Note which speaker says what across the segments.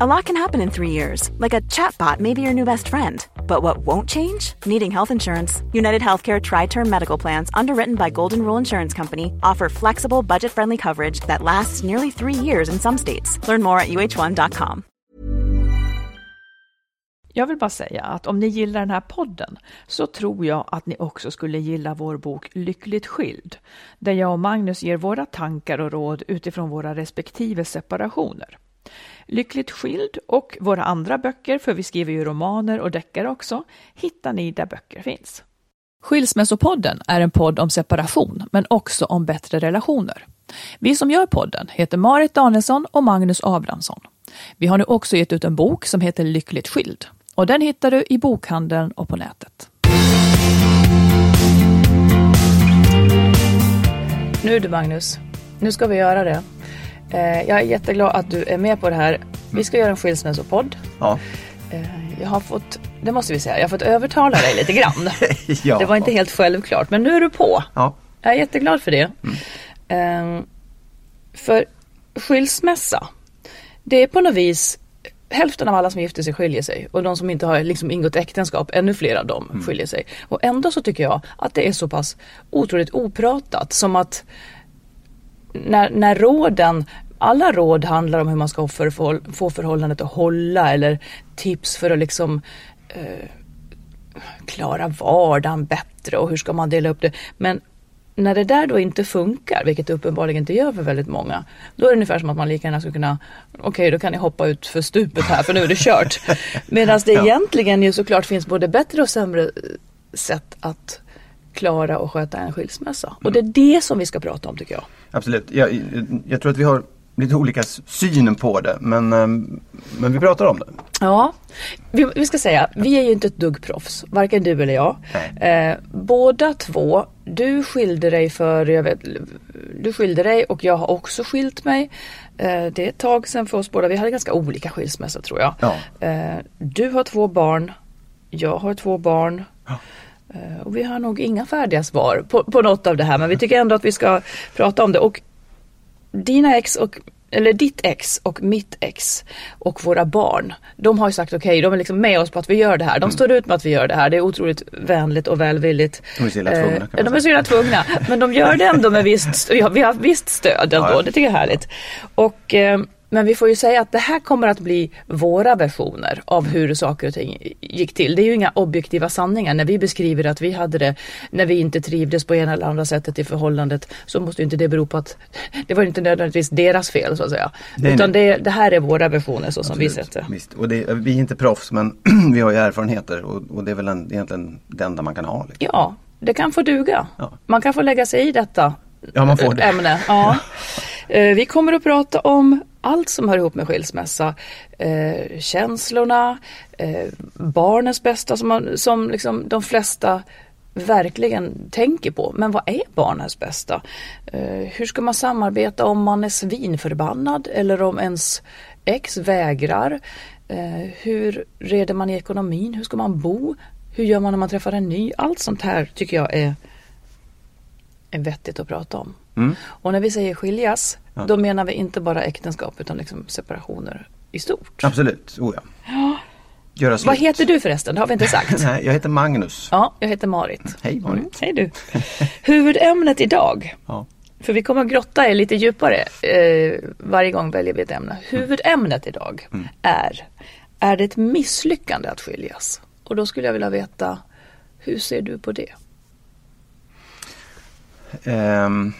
Speaker 1: A lot can happen in three years, like a chatbot may be your new best friend. But what won't change? Needing health insurance. United Healthcare Tri Term Medical Plans, underwritten by Golden Rule Insurance Company, offer flexible, budget friendly coverage that lasts nearly three years in some states. Learn more at uh1.com.
Speaker 2: Jag vill bara säga att om ni gillar den här podden så tror jag att ni också skulle gilla vår bok Lyckligt skild, där jag och Magnus ger våra tankar och råd utifrån våra respektive separationer. Lyckligt skild och våra andra böcker, för vi skriver ju romaner och deckare också, hittar ni där böcker finns. Skilsmässopodden är en podd om separation, men också om bättre relationer. Vi som gör podden heter Marit Danielsson och Magnus Abrahamsson. Vi har nu också gett ut en bok som heter Lyckligt skild och den hittar du i bokhandeln och på nätet. Nu du Magnus, nu ska vi göra det. Eh, jag är jätteglad att du är med på det här. Vi ska göra en skilsmässopodd.
Speaker 3: Ja.
Speaker 2: Eh, jag har fått, det måste vi säga, jag har fått övertala dig lite grann.
Speaker 3: ja.
Speaker 2: Det var inte helt självklart, men nu är du på.
Speaker 3: Ja.
Speaker 2: Jag är jätteglad för det. Mm. För skilsmässa, det är på något vis hälften av alla som gifter sig skiljer sig och de som inte har liksom ingått äktenskap, ännu fler av dem mm. skiljer sig. Och ändå så tycker jag att det är så pass otroligt opratat som att när, när råden alla råd handlar om hur man ska få, förhållandet att hålla eller tips för att liksom eh, klara vardagen bättre och hur ska man dela upp det. Men när det där då inte funkar, vilket det uppenbarligen inte gör för väldigt många, då är det ungefär som att man lika gärna skulle kunna, okej okay, då kan ni hoppa ut för stupet här för nu är det kört. Medan det ja. egentligen ju såklart finns både bättre och sämre sätt att klara och sköta en skilsmässa. Mm. Och det är det som vi ska prata om tycker jag.
Speaker 3: Absolut. Jag, jag tror att vi har lite olika syn på det men, ehm, men vi pratar om det.
Speaker 2: Ja, vi, vi ska säga, vi är ju inte ett dugg proffs, varken du eller jag. Eh, båda två, du skilde dig för, jag vet, du skilde dig och jag har också skilt mig. Eh, det är ett tag sedan för oss båda, vi hade ganska olika skilsmässor tror jag.
Speaker 3: Ja.
Speaker 2: Eh, du har två barn, jag har två barn. Ja. Eh, och vi har nog inga färdiga svar på, på något av det här men vi tycker ändå att vi ska prata om det. Och dina ex och eller ditt ex och mitt ex och våra barn. De har ju sagt okej, okay, de är liksom med oss på att vi gör det här. De mm. står ut med att vi gör det här. Det är otroligt vänligt och välvilligt.
Speaker 3: De är så illa tvungna.
Speaker 2: Eh, de är så illa tvungna. Men de gör det ändå med visst, ja, vi har visst stöd ändå. Ja, ja. Det tycker jag är härligt. Och eh, men vi får ju säga att det här kommer att bli våra versioner av hur saker och ting gick till. Det är ju inga objektiva sanningar. När vi beskriver att vi hade det när vi inte trivdes på ena eller andra sättet i förhållandet så måste inte det bero på att det var inte nödvändigtvis deras fel så att säga. Nej, Utan det, det, här är våra versioner så som vi sett det.
Speaker 3: Visst. Och det, vi är inte proffs men vi har ju erfarenheter och, och det är väl en, egentligen det enda man kan ha. Liksom.
Speaker 2: Ja, det kan få duga. Ja. Man kan få lägga sig i detta
Speaker 3: ja, man får det.
Speaker 2: ämne. Ja. Eh, vi kommer att prata om allt som hör ihop med skilsmässa. Eh, känslorna, eh, barnens bästa som, man, som liksom de flesta verkligen tänker på. Men vad är barnens bästa? Eh, hur ska man samarbeta om man är svinförbannad eller om ens ex vägrar? Eh, hur reder man i ekonomin? Hur ska man bo? Hur gör man när man träffar en ny? Allt sånt här tycker jag är vettigt att prata om. Mm. Och när vi säger skiljas, ja. då menar vi inte bara äktenskap utan liksom separationer i stort.
Speaker 3: Absolut, oh ja.
Speaker 2: ja. Göra slut. Vad heter du förresten? Det har vi inte sagt.
Speaker 3: Nej, jag heter Magnus.
Speaker 2: Ja, jag heter Marit.
Speaker 3: Hej Marit. Mm,
Speaker 2: hej du. Huvudämnet idag. Ja. För vi kommer att grotta er lite djupare. Eh, varje gång väljer vi ett ämne. Huvudämnet idag mm. är, är det ett misslyckande att skiljas? Och då skulle jag vilja veta, hur ser du på det?
Speaker 3: Um,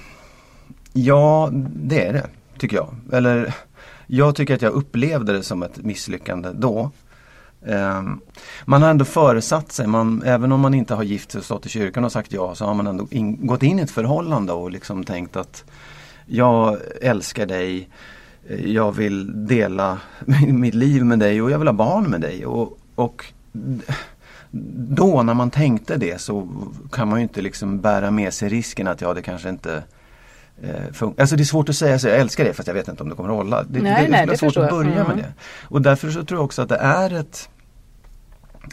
Speaker 3: Ja, det är det, tycker jag. Eller jag tycker att jag upplevde det som ett misslyckande då. Um, man har ändå föresatt sig, man, även om man inte har gift sig och stått i kyrkan och sagt ja så har man ändå in, gått in i ett förhållande och liksom tänkt att jag älskar dig, jag vill dela mitt liv med dig och jag vill ha barn med dig. Och, och då när man tänkte det så kan man ju inte liksom bära med sig risken att ja det kanske inte eh, Alltså det är svårt att säga så jag älskar det fast jag vet inte om det kommer att hålla. Det,
Speaker 2: nej,
Speaker 3: det,
Speaker 2: nej,
Speaker 3: det är svårt att börja mm. med det. Och därför så tror jag också att det är ett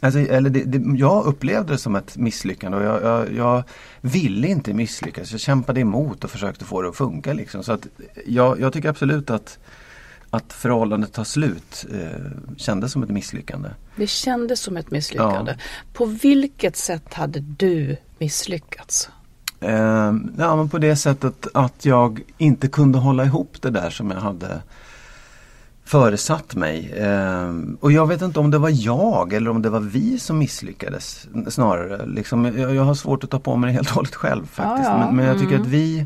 Speaker 3: Alltså, eller det, det, jag upplevde det som ett misslyckande och jag, jag, jag, ville inte misslyckas. Jag kämpade emot och försökte få det att funka. Liksom. Så att jag, jag tycker absolut att att förhållandet tar slut eh, kändes som ett misslyckande.
Speaker 2: Det kändes som ett misslyckande. Ja. På vilket sätt hade du misslyckats?
Speaker 3: Eh, ja, men på det sättet att jag inte kunde hålla ihop det där som jag hade föresatt mig. Eh, och jag vet inte om det var jag eller om det var vi som misslyckades snarare. Liksom, jag, jag har svårt att ta på mig det helt och hållet själv faktiskt. Ja, ja. Men, men, jag tycker mm. att vi,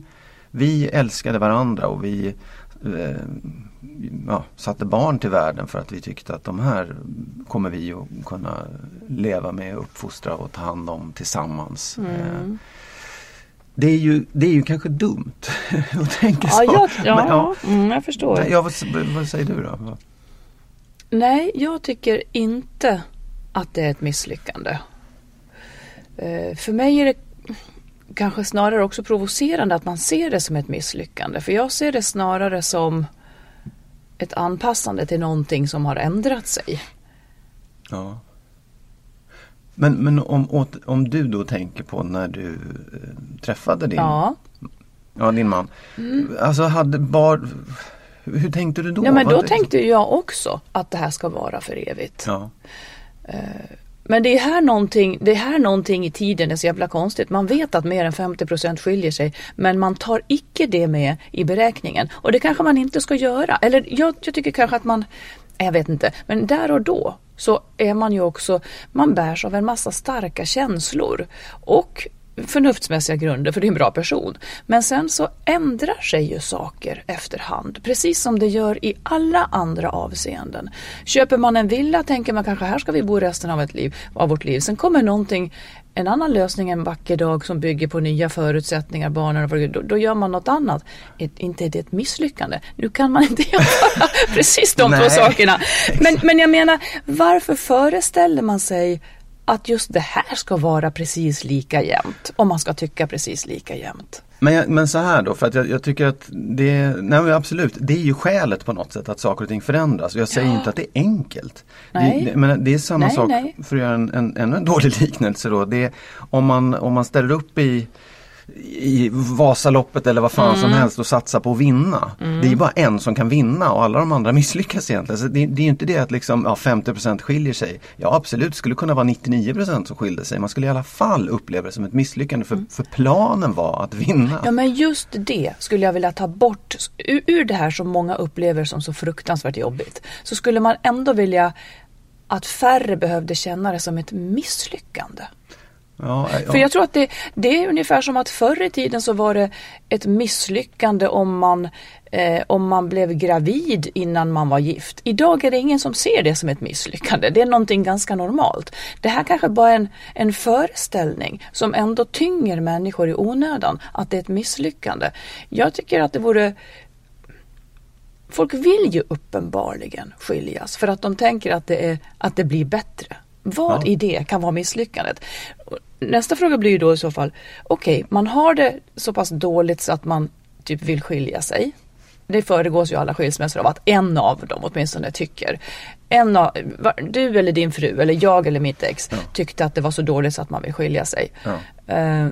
Speaker 3: vi älskade varandra och vi eh, ja, satte barn till världen för att vi tyckte att de här kommer vi att kunna leva med, uppfostra och ta hand om tillsammans. Mm. Eh, det är, ju, det är ju kanske dumt att tänka så.
Speaker 2: Ja, jag, ja, Men, ja. Mm, jag förstår.
Speaker 3: Ja, vad, vad säger du då?
Speaker 2: Nej, jag tycker inte att det är ett misslyckande. Eh, för mig är det kanske snarare också provocerande att man ser det som ett misslyckande. För jag ser det snarare som ett anpassande till någonting som har ändrat sig.
Speaker 3: Ja. Men, men om, om du då tänker på när du äh, träffade din,
Speaker 2: ja.
Speaker 3: Ja, din man. Mm. Alltså hade bar, hur tänkte du då?
Speaker 2: Ja, men då tänkte jag också att det här ska vara för evigt.
Speaker 3: Ja.
Speaker 2: Men det är här någonting, det är här någonting i tiden är så jävla konstigt. Man vet att mer än 50% skiljer sig men man tar icke det med i beräkningen. Och det kanske man inte ska göra. Eller jag, jag tycker kanske att man, jag vet inte, men där och då så är man ju också, man bärs av en massa starka känslor. Och förnuftsmässiga grunder för det är en bra person. Men sen så ändrar sig ju saker efterhand, precis som det gör i alla andra avseenden. Köper man en villa tänker man kanske här ska vi bo resten av, ett liv, av vårt liv. Sen kommer någonting en annan lösning en vacker dag som bygger på nya förutsättningar, barnen, då, då gör man något annat. Inte är det ett misslyckande. Nu kan man inte göra precis de två sakerna. Men, men jag menar, varför föreställer man sig att just det här ska vara precis lika jämnt. Om man ska tycka precis lika jämnt.
Speaker 3: Men, men så här då, för att jag, jag tycker att det, nej absolut, det är ju skälet på något sätt att saker och ting förändras. Jag säger ja. inte att det är enkelt.
Speaker 2: Nej.
Speaker 3: Det, men det är samma nej, sak, nej. för att göra en, en, ännu en dålig liknelse då. Det om, man, om man ställer upp i i Vasaloppet eller vad fan mm. som helst och satsa på att vinna. Mm. Det är bara en som kan vinna och alla de andra misslyckas egentligen. Så det, det är inte det att liksom, ja, 50% skiljer sig. Ja absolut, det skulle kunna vara 99% som skilde sig. Man skulle i alla fall uppleva det som ett misslyckande för, mm. för planen var att vinna.
Speaker 2: Ja men just det skulle jag vilja ta bort ur, ur det här som många upplever som så fruktansvärt jobbigt. Så skulle man ändå vilja att färre behövde känna det som ett misslyckande.
Speaker 3: Ja, ja.
Speaker 2: För jag tror att det, det, är ungefär som att förr i tiden så var det ett misslyckande om man, eh, om man blev gravid innan man var gift. Idag är det ingen som ser det som ett misslyckande. Det är någonting ganska normalt. Det här kanske bara är en, en föreställning som ändå tynger människor i onödan, att det är ett misslyckande. Jag tycker att det vore Folk vill ju uppenbarligen skiljas för att de tänker att det, är, att det blir bättre. Vad ja. i det kan vara misslyckandet? Nästa fråga blir ju då i så fall, okej, okay, man har det så pass dåligt så att man typ vill skilja sig. Det föregås ju alla skilsmässor av att en av dem åtminstone tycker. En av, du eller din fru eller jag eller mitt ex ja. tyckte att det var så dåligt så att man vill skilja sig. Ja. Uh,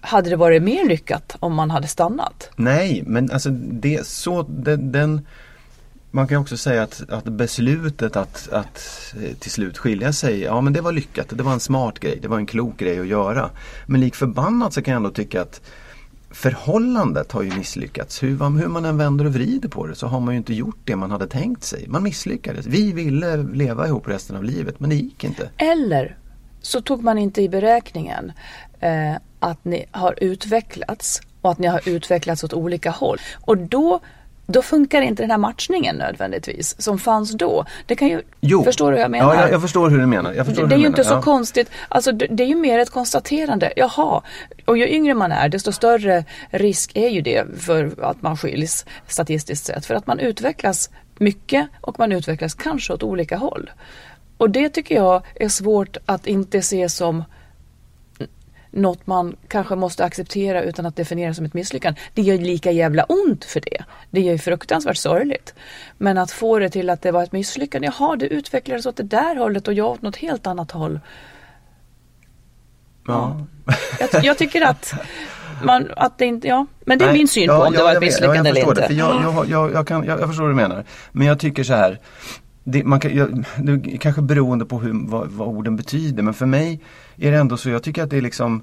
Speaker 2: hade det varit mer lyckat om man hade stannat?
Speaker 3: Nej, men alltså det så den, den man kan också säga att, att beslutet att, att eh, till slut skilja sig, ja men det var lyckat. Det var en smart grej, det var en klok grej att göra. Men lik förbannat så kan jag ändå tycka att förhållandet har ju misslyckats. Hur, hur man än vänder och vrider på det så har man ju inte gjort det man hade tänkt sig. Man misslyckades. Vi ville leva ihop resten av livet men det gick inte.
Speaker 2: Eller så tog man inte i beräkningen eh, att ni har utvecklats och att ni har utvecklats åt olika håll. Och då då funkar inte den här matchningen nödvändigtvis som fanns då. Det kan ju,
Speaker 3: jo.
Speaker 2: Förstår du hur jag menar?
Speaker 3: Ja, jag, jag förstår hur du menar.
Speaker 2: Det, det är ju inte så ja. konstigt. Alltså, det, det, är ju mer ett konstaterande. Jaha, och ju yngre man är desto större risk är ju det för att man skiljs statistiskt sett. För att man utvecklas mycket och man utvecklas kanske åt olika håll. Och det tycker jag är svårt att inte se som något man kanske måste acceptera utan att definiera som ett misslyckande. Det gör lika jävla ont för det. Det gör ju fruktansvärt sorgligt. Men att få det till att det var ett misslyckande. Jaha, det utvecklades åt det där hållet och jag åt något helt annat håll.
Speaker 3: Ja.
Speaker 2: Jag, jag tycker att man, att det inte, ja. Men det är
Speaker 3: Nej,
Speaker 2: min syn på
Speaker 3: ja,
Speaker 2: om det var ett misslyckande eller
Speaker 3: förstår
Speaker 2: inte.
Speaker 3: Det, för jag, jag, jag, jag, kan, jag, jag förstår vad du menar. Men jag tycker så här. Det, man kan, jag, det är kanske beroende på hur, vad, vad orden betyder men för mig är det ändå så, jag tycker att det är liksom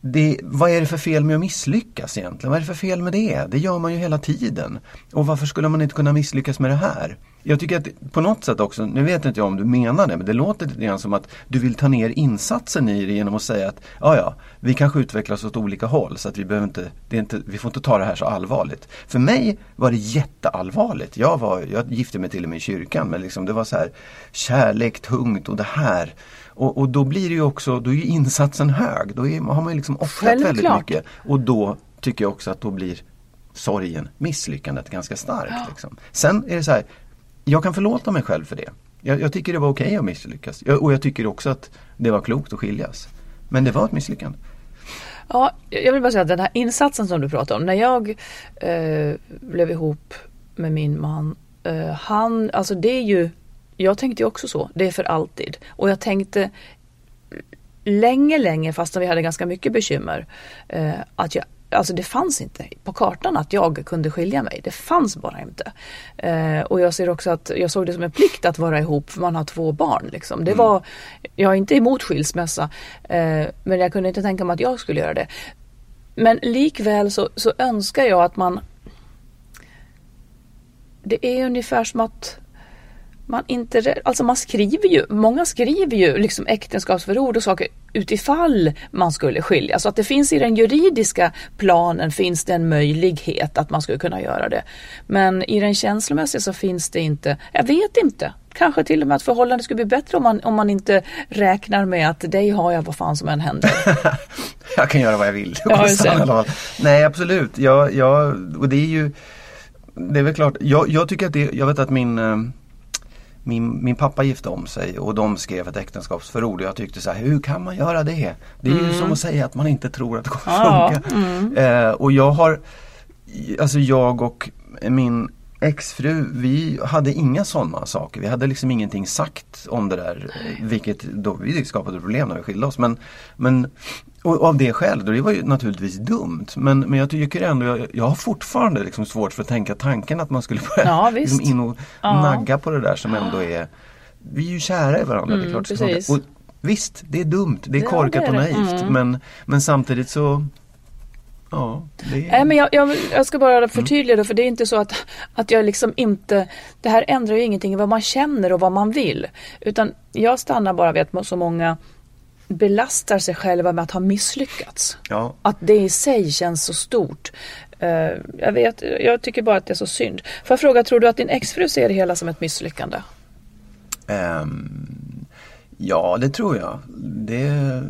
Speaker 3: det, vad är det för fel med att misslyckas egentligen? Vad är det för fel med det? Det gör man ju hela tiden. Och varför skulle man inte kunna misslyckas med det här? Jag tycker att på något sätt också, nu vet inte jag om du menar det, men det låter lite grann som att du vill ta ner insatsen i det genom att säga att ja, ja, vi kanske utvecklas åt olika håll så att vi behöver inte, det är inte, vi får inte ta det här så allvarligt. För mig var det jätteallvarligt. Jag, var, jag gifte mig till och med i kyrkan, men liksom det var så här kärlek tungt och det här. Och, och då blir det ju också, då är ju insatsen hög. Då är, har man ju liksom offrat väldigt
Speaker 2: Självklart.
Speaker 3: mycket. Och då tycker jag också att då blir sorgen, misslyckandet ganska starkt. Liksom. Sen är det så här, jag kan förlåta mig själv för det. Jag, jag tycker det var okej att misslyckas. Jag, och jag tycker också att det var klokt att skiljas. Men det var ett misslyckande.
Speaker 2: Ja, jag vill bara säga att den här insatsen som du pratar om. När jag eh, blev ihop med min man. Eh, han, alltså det är ju, jag tänkte ju också så. Det är för alltid. Och jag tänkte länge, länge fast vi hade ganska mycket bekymmer. Eh, att jag Alltså det fanns inte på kartan att jag kunde skilja mig. Det fanns bara inte. Eh, och jag ser också att jag såg det som en plikt att vara ihop för man har två barn. Liksom. Det var, jag är inte emot skilsmässa eh, men jag kunde inte tänka mig att jag skulle göra det. Men likväl så, så önskar jag att man Det är ungefär som att man inte, alltså man skriver ju, många skriver ju liksom äktenskapsförord och saker utifall man skulle skilja. Så att det finns i den juridiska planen finns det en möjlighet att man skulle kunna göra det. Men i den känslomässiga så finns det inte, jag vet inte. Kanske till och med att förhållandet skulle bli bättre om man, om man inte räknar med att dig har jag vad fan som än händer.
Speaker 3: jag kan göra vad jag vill.
Speaker 2: Ja, det.
Speaker 3: Nej absolut, jag, jag, och det är ju Det är väl klart, jag, jag tycker att det, jag vet att min eh, min, min pappa gifte om sig och de skrev ett äktenskapsförord och jag tyckte så här, hur kan man göra det? Det är ju som att säga att man inte tror att det kommer
Speaker 2: Ja,
Speaker 3: funka. Eh, och jag har, alltså jag och min exfru, vi hade inga sådana saker. Vi hade liksom ingenting sagt om det där. Vilket då vi skapade problem när vi skilde oss. Men, men och av det skälet, och det var ju naturligtvis dumt. Men, men jag tycker ändå, jag, jag har fortfarande liksom svårt för att tänka tanken att man skulle börja
Speaker 2: Ja,
Speaker 3: liksom in och
Speaker 2: Ja.
Speaker 3: nagga på det där som ändå är Vi är ju kära i varandra, det är
Speaker 2: Mm,
Speaker 3: klart. det. Och visst, det är dumt, det är
Speaker 2: Ja,
Speaker 3: korkat
Speaker 2: det är
Speaker 3: och
Speaker 2: det.
Speaker 3: naivt.
Speaker 2: Mm.
Speaker 3: Men, men samtidigt så Ja, är...
Speaker 2: Nej men jag, jag, jag ska bara förtydliga det för det är inte så att, att jag liksom inte Det här ändrar ju ingenting i vad man känner och vad man vill. Utan jag stannar bara vid att så många belastar sig själva med att ha misslyckats.
Speaker 3: Ja.
Speaker 2: Att det i sig känns så stort. Eh, jag vet, jag tycker bara att det är så synd. Får jag fråga, tror du att din exfru ser det hela som ett misslyckande?
Speaker 3: Ehm, ja, det tror jag. Det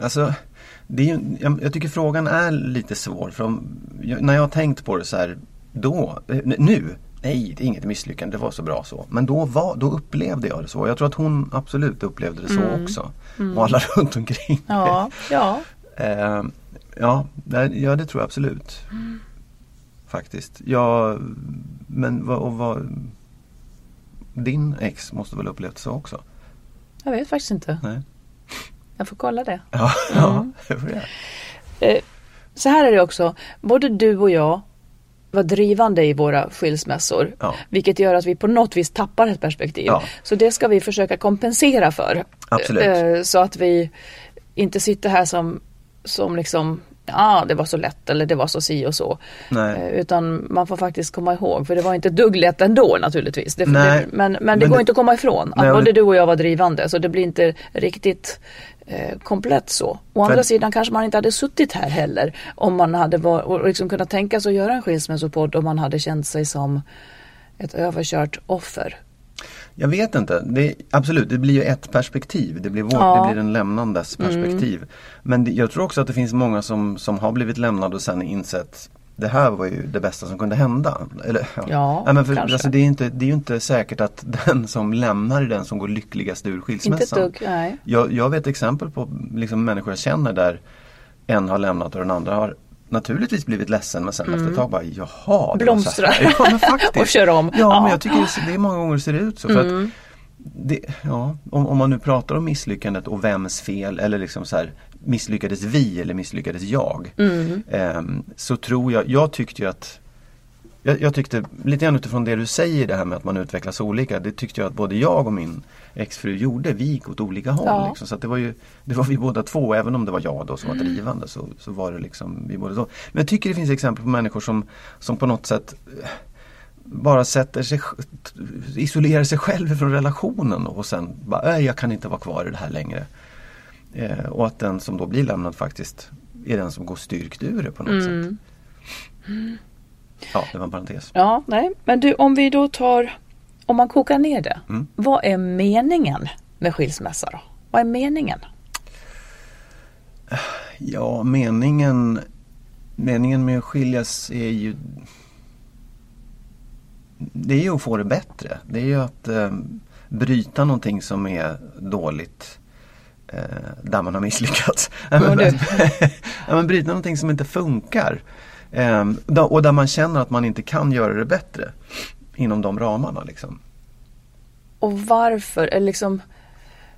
Speaker 3: Alltså det är, jag, jag tycker frågan är lite svår. För om, när jag har tänkt på det så här då, eh, nu, nej det är inget misslyckande, det var så bra så. Men då, var, då upplevde jag det så. Jag tror att hon absolut upplevde det så också. Och alla runt omkring.
Speaker 2: Ja, ja.
Speaker 3: Ehm, ja, det, ja, det tror jag absolut. Faktiskt. Ja, men vad, och vad, din ex måste väl upplevt så också?
Speaker 2: Jag vet faktiskt inte.
Speaker 3: Nej.
Speaker 2: Jag får kolla det.
Speaker 3: Ja, ja det får jag.
Speaker 2: Eh, så här är det också. Både du och jag var drivande i våra skilsmässor.
Speaker 3: Ja.
Speaker 2: Vilket gör att vi på något vis tappar ett perspektiv.
Speaker 3: Ja.
Speaker 2: Så det ska vi försöka kompensera för.
Speaker 3: Absolut.
Speaker 2: Eh, så att vi inte sitter här som, som liksom Ja, det var så lätt eller det var så si och så.
Speaker 3: Nej.
Speaker 2: Eh, Utan man får faktiskt komma ihåg, för det var inte dugg lätt ändå naturligtvis. Det, det, men, men det
Speaker 3: Men
Speaker 2: går
Speaker 3: det-
Speaker 2: inte att komma ifrån att
Speaker 3: Nej,
Speaker 2: både du och jag var drivande. Så det blir inte riktigt eh, komplett så. Å andra sidan kanske man inte hade suttit här heller. Om man hade var, och liksom kunnat tänka sig att göra en skilsmässopodd om man hade känt sig som ett överkört offer.
Speaker 3: Jag vet inte. Det, absolut, det blir ju ett perspektiv. Det blir, vårt,
Speaker 2: Ja.
Speaker 3: det blir den lämnandes perspektiv. Men det, jag tror också att det finns många som, som har blivit lämnade och sen insett det här var ju det bästa som kunde hända. Eller,
Speaker 2: Ja,
Speaker 3: Nej, men för,
Speaker 2: kanske.
Speaker 3: alltså, det, är inte, det är ju inte säkert att den som lämnar är den som går lyckligast ur
Speaker 2: Inte
Speaker 3: skilsmässan.
Speaker 2: dugg, nej.
Speaker 3: Jag, jag vet exempel på liksom, människor jag känner där en har lämnat och den andra har naturligtvis blivit ledsen men sen efter ett tag bara jaha.
Speaker 2: Blomstrar.
Speaker 3: Ja, men faktiskt.
Speaker 2: Och kör om.
Speaker 3: Ja,
Speaker 2: Ja. Mm.
Speaker 3: men jag tycker det, är många gånger det ser ut så. För att det, ja, om, om man nu pratar om misslyckandet och vems fel eller liksom så här misslyckades vi eller misslyckades jag.
Speaker 2: Mm.
Speaker 3: Ehm, så tror jag, jag tyckte ju att jag, jag tyckte lite grann utifrån det du säger det här med att man utvecklas olika. Det tyckte jag att både jag och min exfru gjorde. Vi gick åt olika håll.
Speaker 2: Ja.
Speaker 3: Liksom. Så det var ju det var vi båda två. Även om det var jag då som var drivande så, så var det liksom vi båda två. Men jag tycker det finns exempel på människor som, som på något sätt eh, bara sätter sig, isolerar sig själv från relationen och sen bara, "Nej, jag kan inte vara kvar i det här längre. Eh, och att den som då blir lämnad faktiskt är den som går styrkt ur det på något sätt. Ja, det var en parentes.
Speaker 2: Ja, nej. Men du, om vi då tar, om man kokar ner det.
Speaker 3: Mm.
Speaker 2: Vad är meningen med skilsmässa då? Vad är meningen?
Speaker 3: Ja, meningen, meningen med att skiljas är ju Det är ju att få det bättre. Det är ju att eh, bryta någonting som är dåligt eh, där man har misslyckats. Ja, men, men bryta någonting som inte funkar. Eh, da- och där man känner att man inte kan göra det bättre inom de ramarna. Liksom.
Speaker 2: Och varför? Eller liksom,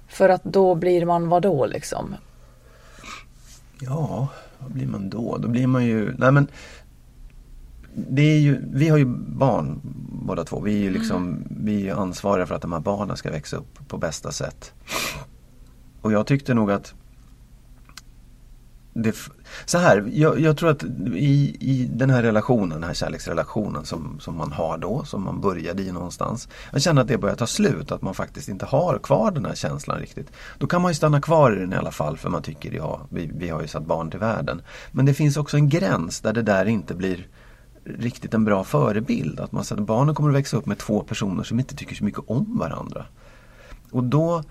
Speaker 2: för att då blir man vad då liksom?
Speaker 3: Ja, vad blir man då? Då blir man ju, nej men det är ju, vi har ju barn båda två. Vi är ju liksom, vi är ansvariga för att de här barnen ska växa upp på bästa sätt. Och jag tyckte nog att det, så här, jag, jag tror att i, i den här relationen, den här kärleksrelationen som, som man har då, som man började i någonstans. Jag känner att det börjar ta slut, att man faktiskt inte har kvar den här känslan riktigt. Då kan man ju stanna kvar i den i alla fall för man tycker ja, vi, vi har ju satt barn till världen. Men det finns också en gräns där det där inte blir riktigt en bra förebild. Att man säger att barnen kommer att växa upp med två personer som inte tycker så mycket om varandra. Och då,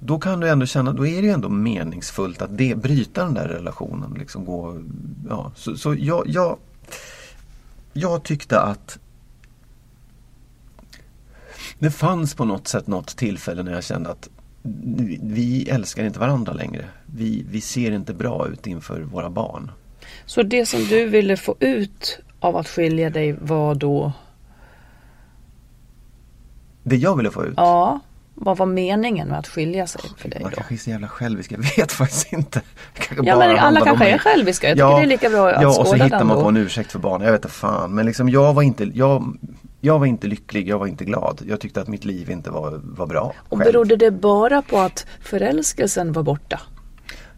Speaker 3: då kan du ändå känna, då är det ju ändå meningsfullt att det, bryta den där relationen. Liksom gå, ja. Så, så jag, jag, jag tyckte att det fanns på något sätt något tillfälle när jag kände att vi- vi älskar inte varandra längre. Vi, vi ser inte bra ut inför våra barn.
Speaker 2: Så det som du ville få ut av att skilja dig var då,
Speaker 3: Det jag ville få ut.
Speaker 2: ja, vad var meningen med att skilja sig för dig
Speaker 3: Man
Speaker 2: då?
Speaker 3: kanske är så jävla självisk, jag vet faktiskt inte.
Speaker 2: Ja men alla kanske är själviska. Jag tycker det är lika bra att
Speaker 3: Ja, och så hittar man på en ursäkt för barnen. Jag vet inte fan. Men liksom jag var inte, jag, jag var inte lycklig, jag var inte glad. Jag tyckte att mitt liv inte var, var bra.
Speaker 2: Och
Speaker 3: själv.
Speaker 2: berodde det bara på att förälskelsen var borta?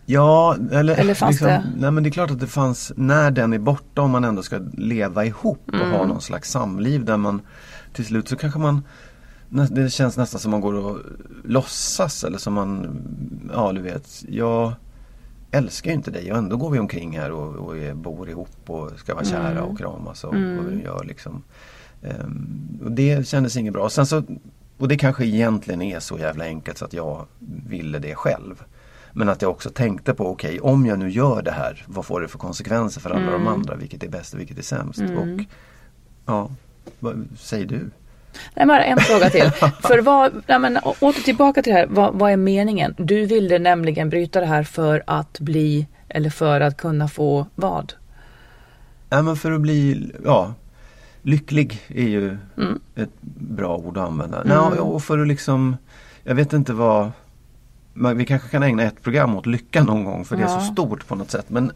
Speaker 3: Ja, eller,
Speaker 2: Eller fanns
Speaker 3: liksom,
Speaker 2: det-
Speaker 3: Nej men det är klart att det fanns, när den är borta om man ändå ska leva ihop och
Speaker 2: Mm.
Speaker 3: ha någon slags samliv där man till slut så kanske man det känns nästan som man går och låtsas eller som man, ja du vet, jag älskar ju inte dig och ändå går vi omkring här och, och är, bor ihop och ska vara kära
Speaker 2: Mm.
Speaker 3: och kramas och vad vi nu gör liksom. Ehm, och det kändes inget bra. Sen så, och det kanske egentligen är så jävla enkelt så att jag ville det själv. Men att jag också tänkte på, okej om jag nu gör det här, vad får det för konsekvenser för alla de andra? Vilket är bäst och vilket är sämst? Och ja, vad säger du?
Speaker 2: Nej, bara en fråga till. För vad, nej, men, åter tillbaka till det här, vad, vad är meningen? Du ville nämligen bryta det här för att bli, eller för att kunna få vad?
Speaker 3: Nej men för att bli, ja, lycklig är ju
Speaker 2: Mm.
Speaker 3: ett bra ord att använda. Nej, och för att liksom, jag vet inte vad, men vi kanske kan ägna ett program åt lycka någon gång för det är
Speaker 2: Ja.
Speaker 3: så stort på något sätt. Men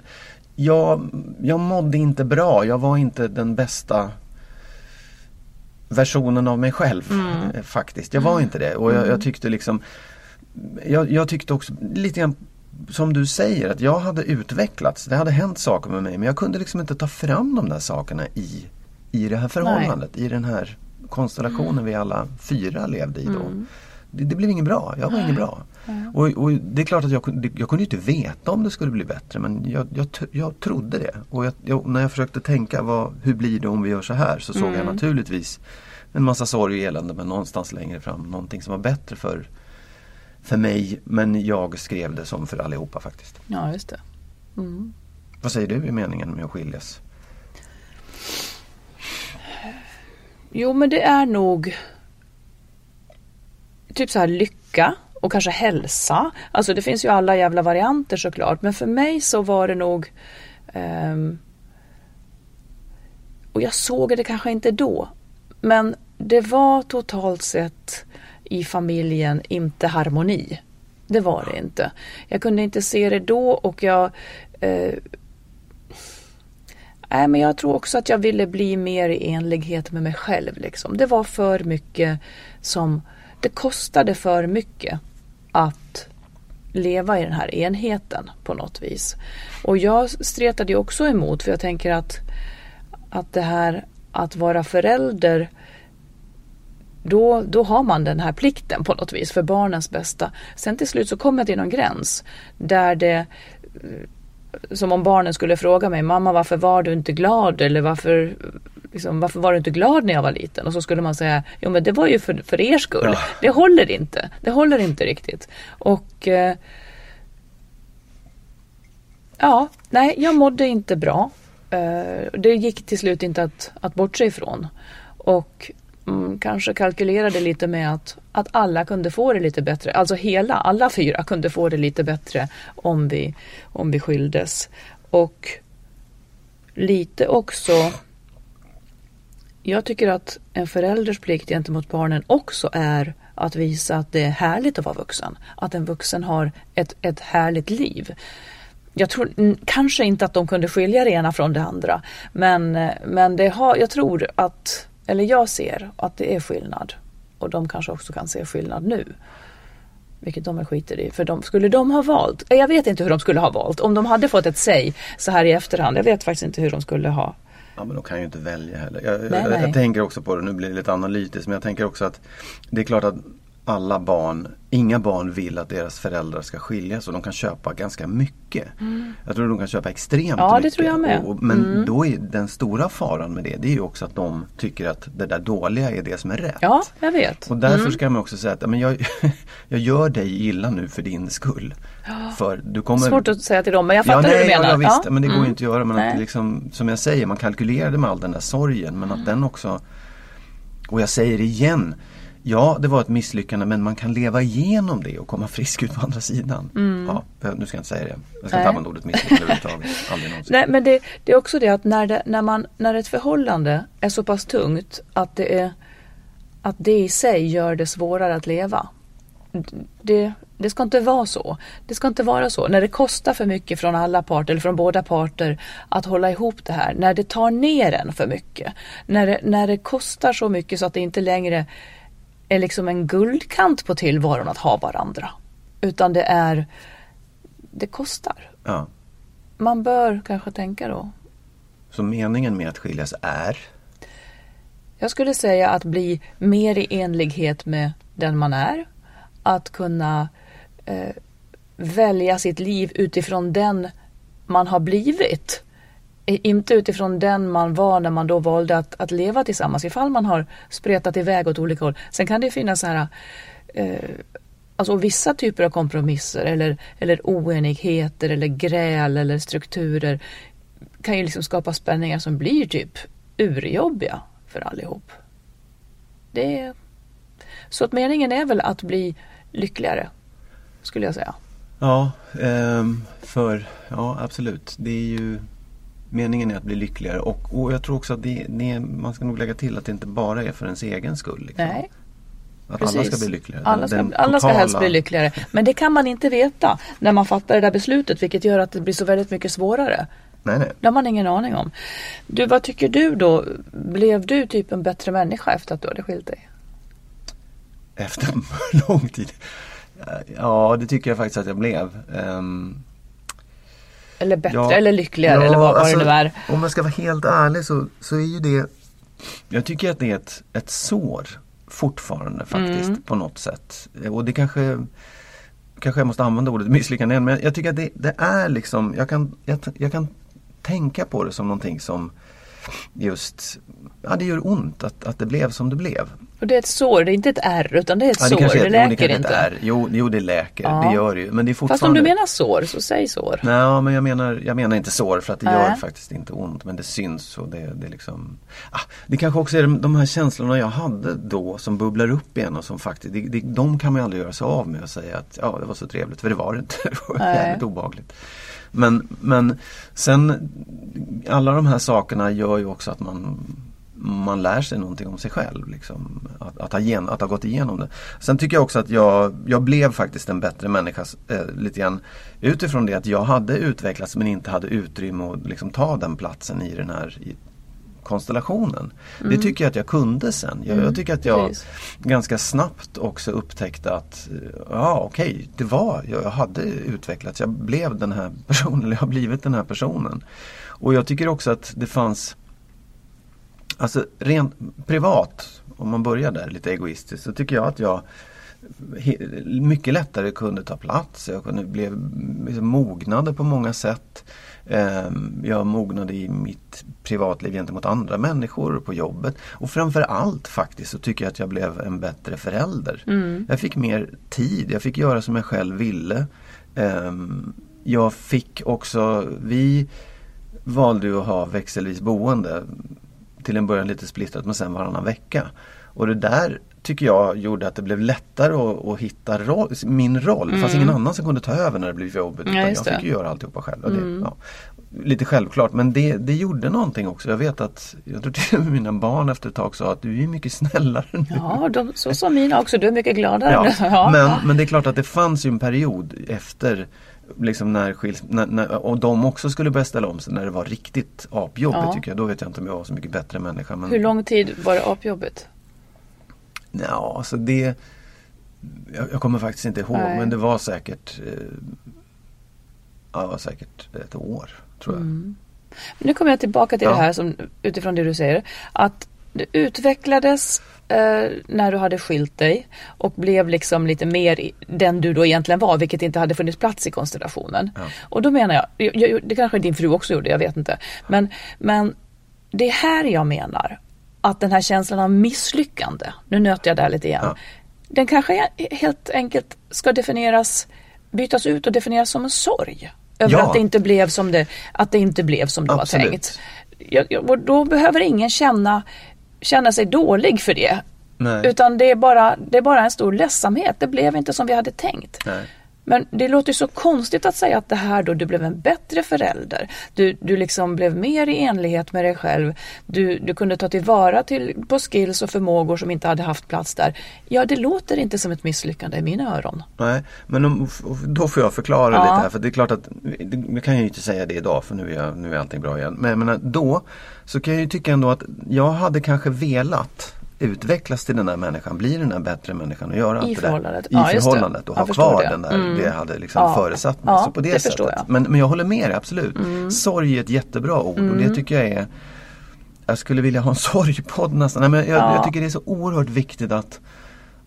Speaker 3: jag, jag mådde inte bra, jag var inte den bästa versionen av mig själv eh, faktiskt. Jag var inte det och jag, jag tyckte liksom jag, jag tyckte också lite grann som du säger att jag hade utvecklats. Det hade hänt saker med mig men jag kunde liksom inte ta fram de där sakerna i, i det här förhållandet. I den här konstellationen vi alla fyra levde i då. Det, det blev inget bra. Jag var inget bra. Och, och det är klart att jag, kunde- jag kunde inte veta om det skulle bli bättre men jag, jag, jag trodde det. Och jag, när jag försökte tänka vad, hur blir det om vi gör så här så såg jag naturligtvis en massa sorg och elände men någonstans längre fram någonting som var bättre för, för mig men jag skrev det som för allihopa faktiskt.
Speaker 2: Ja, just det.
Speaker 3: Vad säger du i meningen med att skiljas?
Speaker 2: Jo men det är nog typ så här lycka och kanske hälsa. Alltså det finns ju alla jävla varianter såklart. Men för mig så var det nog um, och jag såg det kanske inte då. Men det var totalt sett i familjen inte harmoni. Det var det inte. Jag kunde inte se det då och jag eh, Nej, men jag tror också att jag ville bli mer i enlighet med mig själv. Liksom. Det var för mycket som... Det kostade för mycket att leva i den här enheten på något vis. Och jag stretade ju också emot för jag tänker att, att det här att vara förälder då, då har man den här plikten på något vis för barnens bästa. Sen till slut så kommer jag till någon gräns där det som om barnen skulle fråga mig, mamma varför var du inte glad eller varför, liksom, varför var du inte glad när jag var liten? Och så skulle man säga, jo men det var ju för, för er skull. Ja. Det håller inte, det håller inte riktigt. Och eh, ja, nej jag mådde inte bra. Eh, det gick till slut inte att, att bortse ifrån. Och mm, kanske kalkylerade lite med att, att alla kunde få det lite bättre. Alltså hela, alla fyra kunde få det lite bättre om vi, om vi skildes. Och lite också jag tycker att en förälders plikt gentemot barnen också är att visa att det är härligt att vara vuxen. Att en vuxen har ett, ett härligt liv. Jag tror kanske inte att de kunde skilja det ena från det andra. Men, men det har, jag tror att eller jag ser att det är skillnad. Och de kanske också kan se skillnad nu. Vilket de är skiter i. För de, skulle de ha valt, jag vet inte hur de skulle ha valt. Om de hade fått ett säg så här i efterhand. Jag vet faktiskt inte hur de skulle ha.
Speaker 3: Ja men de kan ju inte välja heller. Jag, nej, jag, jag, jag tänker också på det, nu blir det lite analytiskt. Men jag tänker också att det är klart att alla barn, inga barn vill att deras föräldrar ska skiljas och de kan köpa ganska mycket. Mm. Jag tror de kan köpa extremt
Speaker 2: ja,
Speaker 3: mycket.
Speaker 2: Det tror jag med.
Speaker 3: Och, men mm. då är den stora faran med det, det är ju också att de tycker att det där dåliga är det som är rätt.
Speaker 2: Ja, jag vet.
Speaker 3: Och därför mm. ska man också säga att men jag, jag gör dig illa nu för din skull. För du kommer...
Speaker 2: Svårt att säga till dem men jag fattar ja, nej, hur du menar.
Speaker 3: Ja, visst, ja. men det går ju mm. inte att göra. Men att liksom, som jag säger, man kalkylerade med all den där sorgen men att mm. den också och jag säger igen, Ja, det var ett misslyckande men man kan leva igenom det och komma frisk ut på andra sidan. Mm. Ja, nu ska jag inte säga det. Jag ska inte använda ordet misslyckande överhuvudtaget.
Speaker 2: Nej, men det, det, är också det att när, det, när, man, när ett förhållande är så pass tungt att det, är, att det i sig gör det svårare att leva. Det, det ska inte vara så. Det ska inte vara så. När det kostar för mycket från alla parter, eller från båda parter, att hålla ihop det här. När det tar ner en för mycket. När det, när det kostar så mycket så att det inte längre är liksom en guldkant på tillvaron att ha varandra. Utan det är, det kostar.
Speaker 3: Ja.
Speaker 2: Man bör kanske tänka då.
Speaker 3: Så meningen med att skiljas är?
Speaker 2: Jag skulle säga att bli mer i enlighet med den man är. Att kunna eh, välja sitt liv utifrån den man har blivit inte utifrån den man var när man då valde att, att leva tillsammans. Ifall man har spretat iväg åt olika håll. Sen kan det finnas så här eh, Alltså vissa typer av kompromisser eller, eller oenigheter eller gräl eller strukturer kan ju liksom skapa spänningar som blir typ urjobbiga för allihop. Det är... Så att meningen är väl att bli lyckligare, skulle jag säga.
Speaker 3: Ja, ehm, för ja absolut. Det är ju Meningen är att bli lyckligare och, och jag tror också att det, det, man ska nog lägga till att det inte bara är för ens egen skull. Liksom.
Speaker 2: Nej.
Speaker 3: Att Precis. alla ska bli lyckligare.
Speaker 2: Alla ska, alla ska helst bli lyckligare. Men det kan man inte veta när man fattar det där beslutet vilket gör att det blir så väldigt mycket svårare.
Speaker 3: Nej, nej.
Speaker 2: Det har man ingen aning om. Du, vad tycker du då? Blev du typ en bättre människa efter att du hade skilt dig?
Speaker 3: Efter lång tid? Ja, det tycker jag faktiskt att jag blev. Um,
Speaker 2: eller bättre ja, eller lyckligare ja, eller vad, vad alltså, det nu är.
Speaker 3: Om man ska vara helt ärlig så, så är ju det Jag tycker att det är ett, ett sår fortfarande faktiskt mm. på något sätt. Och det kanske Kanske jag måste använda ordet misslyckande igen men jag tycker att det, det är liksom jag kan, jag, jag kan tänka på det som någonting som just Ja det gör ont att, att det blev som det blev.
Speaker 2: Och det är ett sår, det är inte ett ärr utan det är ett
Speaker 3: Ja,
Speaker 2: sår, det,
Speaker 3: är- jo,
Speaker 2: läker
Speaker 3: kanske
Speaker 2: inte.
Speaker 3: Är. Jo, jo, det läker,
Speaker 2: Ja.
Speaker 3: det gör det ju. Men det är fortfarande...
Speaker 2: Fast om du menar sår så säg sår.
Speaker 3: Nej, men jag menar, jag menar inte sår för att det gör faktiskt inte ont men det syns och det, det liksom ah, Det kanske också är de, här känslorna jag hade då som bubblar upp igen och som faktiskt, det, det, de kan man ju aldrig göra sig av med och säga att ja det var så trevligt för det var det inte. Det var jävligt obehagligt. Men, men sen alla de här sakerna gör ju också att man man lär sig någonting om sig själv. Liksom, att, att, ha gen, att ha gått igenom det. Sen tycker jag också att jag, jag blev faktiskt en bättre människa eh, lite grann utifrån det att jag hade utvecklats men inte hade utrymme att liksom, ta den platsen i den här i konstellationen. Det tycker jag att jag kunde sen. Jag, jag tycker att jag
Speaker 2: precis.
Speaker 3: ganska snabbt också upptäckte att eh, ja okej, det var, jag hade utvecklats. Jag blev den här personen, eller jag har blivit den här personen. Och jag tycker också att det fanns Alltså rent privat, om man börjar där lite egoistiskt, så tycker jag att jag mycket lättare kunde ta plats. Jag kunde blev liksom mognade på många sätt. Ehm, Jag mognade i mitt privatliv gentemot andra människor på jobbet. Och framförallt faktiskt så tycker jag att jag blev en bättre förälder. Jag fick mer tid, jag fick göra som jag själv ville. Ehm, Jag fick också, vi valde att ha växelvis boende till en början lite splittrat men sen varannan vecka. Och det där tycker jag gjorde att det blev lättare att, att hitta roll, min roll. Det fanns ingen annan som kunde ta över när det blev jobbigt.
Speaker 2: Mm. Ja,
Speaker 3: jag fick ju göra alltihopa själv. Och det, ja, lite självklart men det, det gjorde någonting också. Jag vet att, jag tror till och med mina barn efter ett tag sa att du är mycket snällare nu.
Speaker 2: Ja, de, så som mina också, du är mycket gladare.
Speaker 3: Ja,
Speaker 2: Ja.
Speaker 3: Men, men det är klart att det fanns ju en period efter Liksom när, skils, när, när och de också skulle börja ställa om sig när det var riktigt apjobbigt
Speaker 2: Ja.
Speaker 3: tycker jag. Då vet jag inte om jag var så mycket bättre människa. Men,
Speaker 2: Hur lång tid var det apjobbigt?
Speaker 3: Ja, alltså det jag, jag kommer faktiskt inte ihåg
Speaker 2: Nej.
Speaker 3: men det var säkert eh, Ja, det var säkert ett år tror jag.
Speaker 2: Mm. Nu kommer jag tillbaka till
Speaker 3: Ja.
Speaker 2: det här som, utifrån det du säger. Att det utvecklades eh, när du hade skilt dig och blev liksom lite mer den du då egentligen var, vilket inte hade funnits plats i konstellationen.
Speaker 3: Ja.
Speaker 2: Och då menar jag, jag, jag, det kanske din fru också gjorde, jag vet inte. Men, men det är här jag menar att den här känslan av misslyckande, nu nöter jag där lite igen,
Speaker 3: Ja.
Speaker 2: den kanske helt enkelt ska definieras, bytas ut och definieras som en sorg. Över
Speaker 3: Ja.
Speaker 2: att det inte blev som det, att det inte blev som det
Speaker 3: Absolut.
Speaker 2: var tänkt. Jag, jag, och då behöver ingen känna, känna sig dålig för det.
Speaker 3: Nej.
Speaker 2: Utan det är, bara, det är bara en stor ledsamhet. Det blev inte som vi hade tänkt.
Speaker 3: Nej.
Speaker 2: Men det låter så konstigt att säga att det här då, du blev en bättre förälder. Du, du liksom blev mer i enlighet med dig själv. Du, du kunde ta tillvara till, på skills och förmågor som inte hade haft plats där. Ja, det låter inte som ett misslyckande i mina öron.
Speaker 3: Nej, men då får jag förklara
Speaker 2: Ja.
Speaker 3: lite här för det är klart att jag kan ju inte säga det idag för nu är, jag, nu är allting bra igen. Men jag menar, då så kan jag ju tycka ändå att jag hade kanske velat utvecklas till den där människan, bli den där bättre människan och göra allt det
Speaker 2: förhållandet.
Speaker 3: där. I
Speaker 2: Ja, det.
Speaker 3: förhållandet och ha kvar
Speaker 2: det.
Speaker 3: den där,
Speaker 2: Mm.
Speaker 3: det jag hade liksom
Speaker 2: Ja.
Speaker 3: föresatt mig.
Speaker 2: Ja,
Speaker 3: så på det,
Speaker 2: det
Speaker 3: sättet.
Speaker 2: Mm.
Speaker 3: Men, men jag håller med dig absolut. Sorg är ett jättebra ord och det tycker jag är Jag skulle vilja ha en sorgpodd nästan. Nej, men jag,
Speaker 2: Ja.
Speaker 3: jag tycker det är så oerhört viktigt att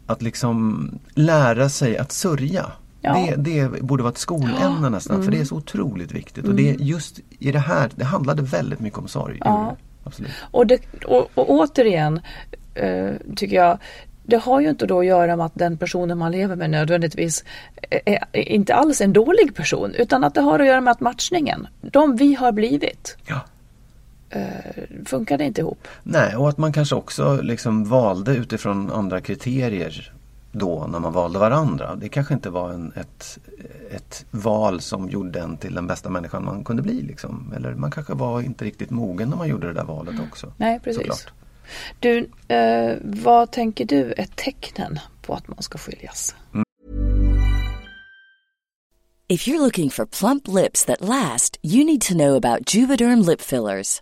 Speaker 3: att liksom lära sig att sörja.
Speaker 2: Ja.
Speaker 3: Det, det borde vara ett skolämne nästan för det är så otroligt viktigt. Och det är just i det här, det handlade väldigt mycket om sorg. Absolut.
Speaker 2: Och, det, och, och återigen tycker jag, det har ju inte då att göra med att den personen man lever med nödvändigtvis är, är inte alls en dålig person. Utan att det har att göra med att matchningen, de vi har blivit,
Speaker 3: Ja.
Speaker 2: eh, funkade inte ihop.
Speaker 3: Nej, och att man kanske också liksom valde utifrån andra kriterier då när man valde varandra. Det kanske inte var en, ett, ett val som gjorde en till den bästa människan man kunde bli. Liksom. Eller man kanske var inte riktigt mogen när man gjorde det där valet också.
Speaker 2: Nej, precis.
Speaker 3: Såklart.
Speaker 2: Du, eh, vad tänker du är tecknen på att man ska skiljas?
Speaker 4: If you're looking for plump lips that last, you need to know about Juvederm lip fillers.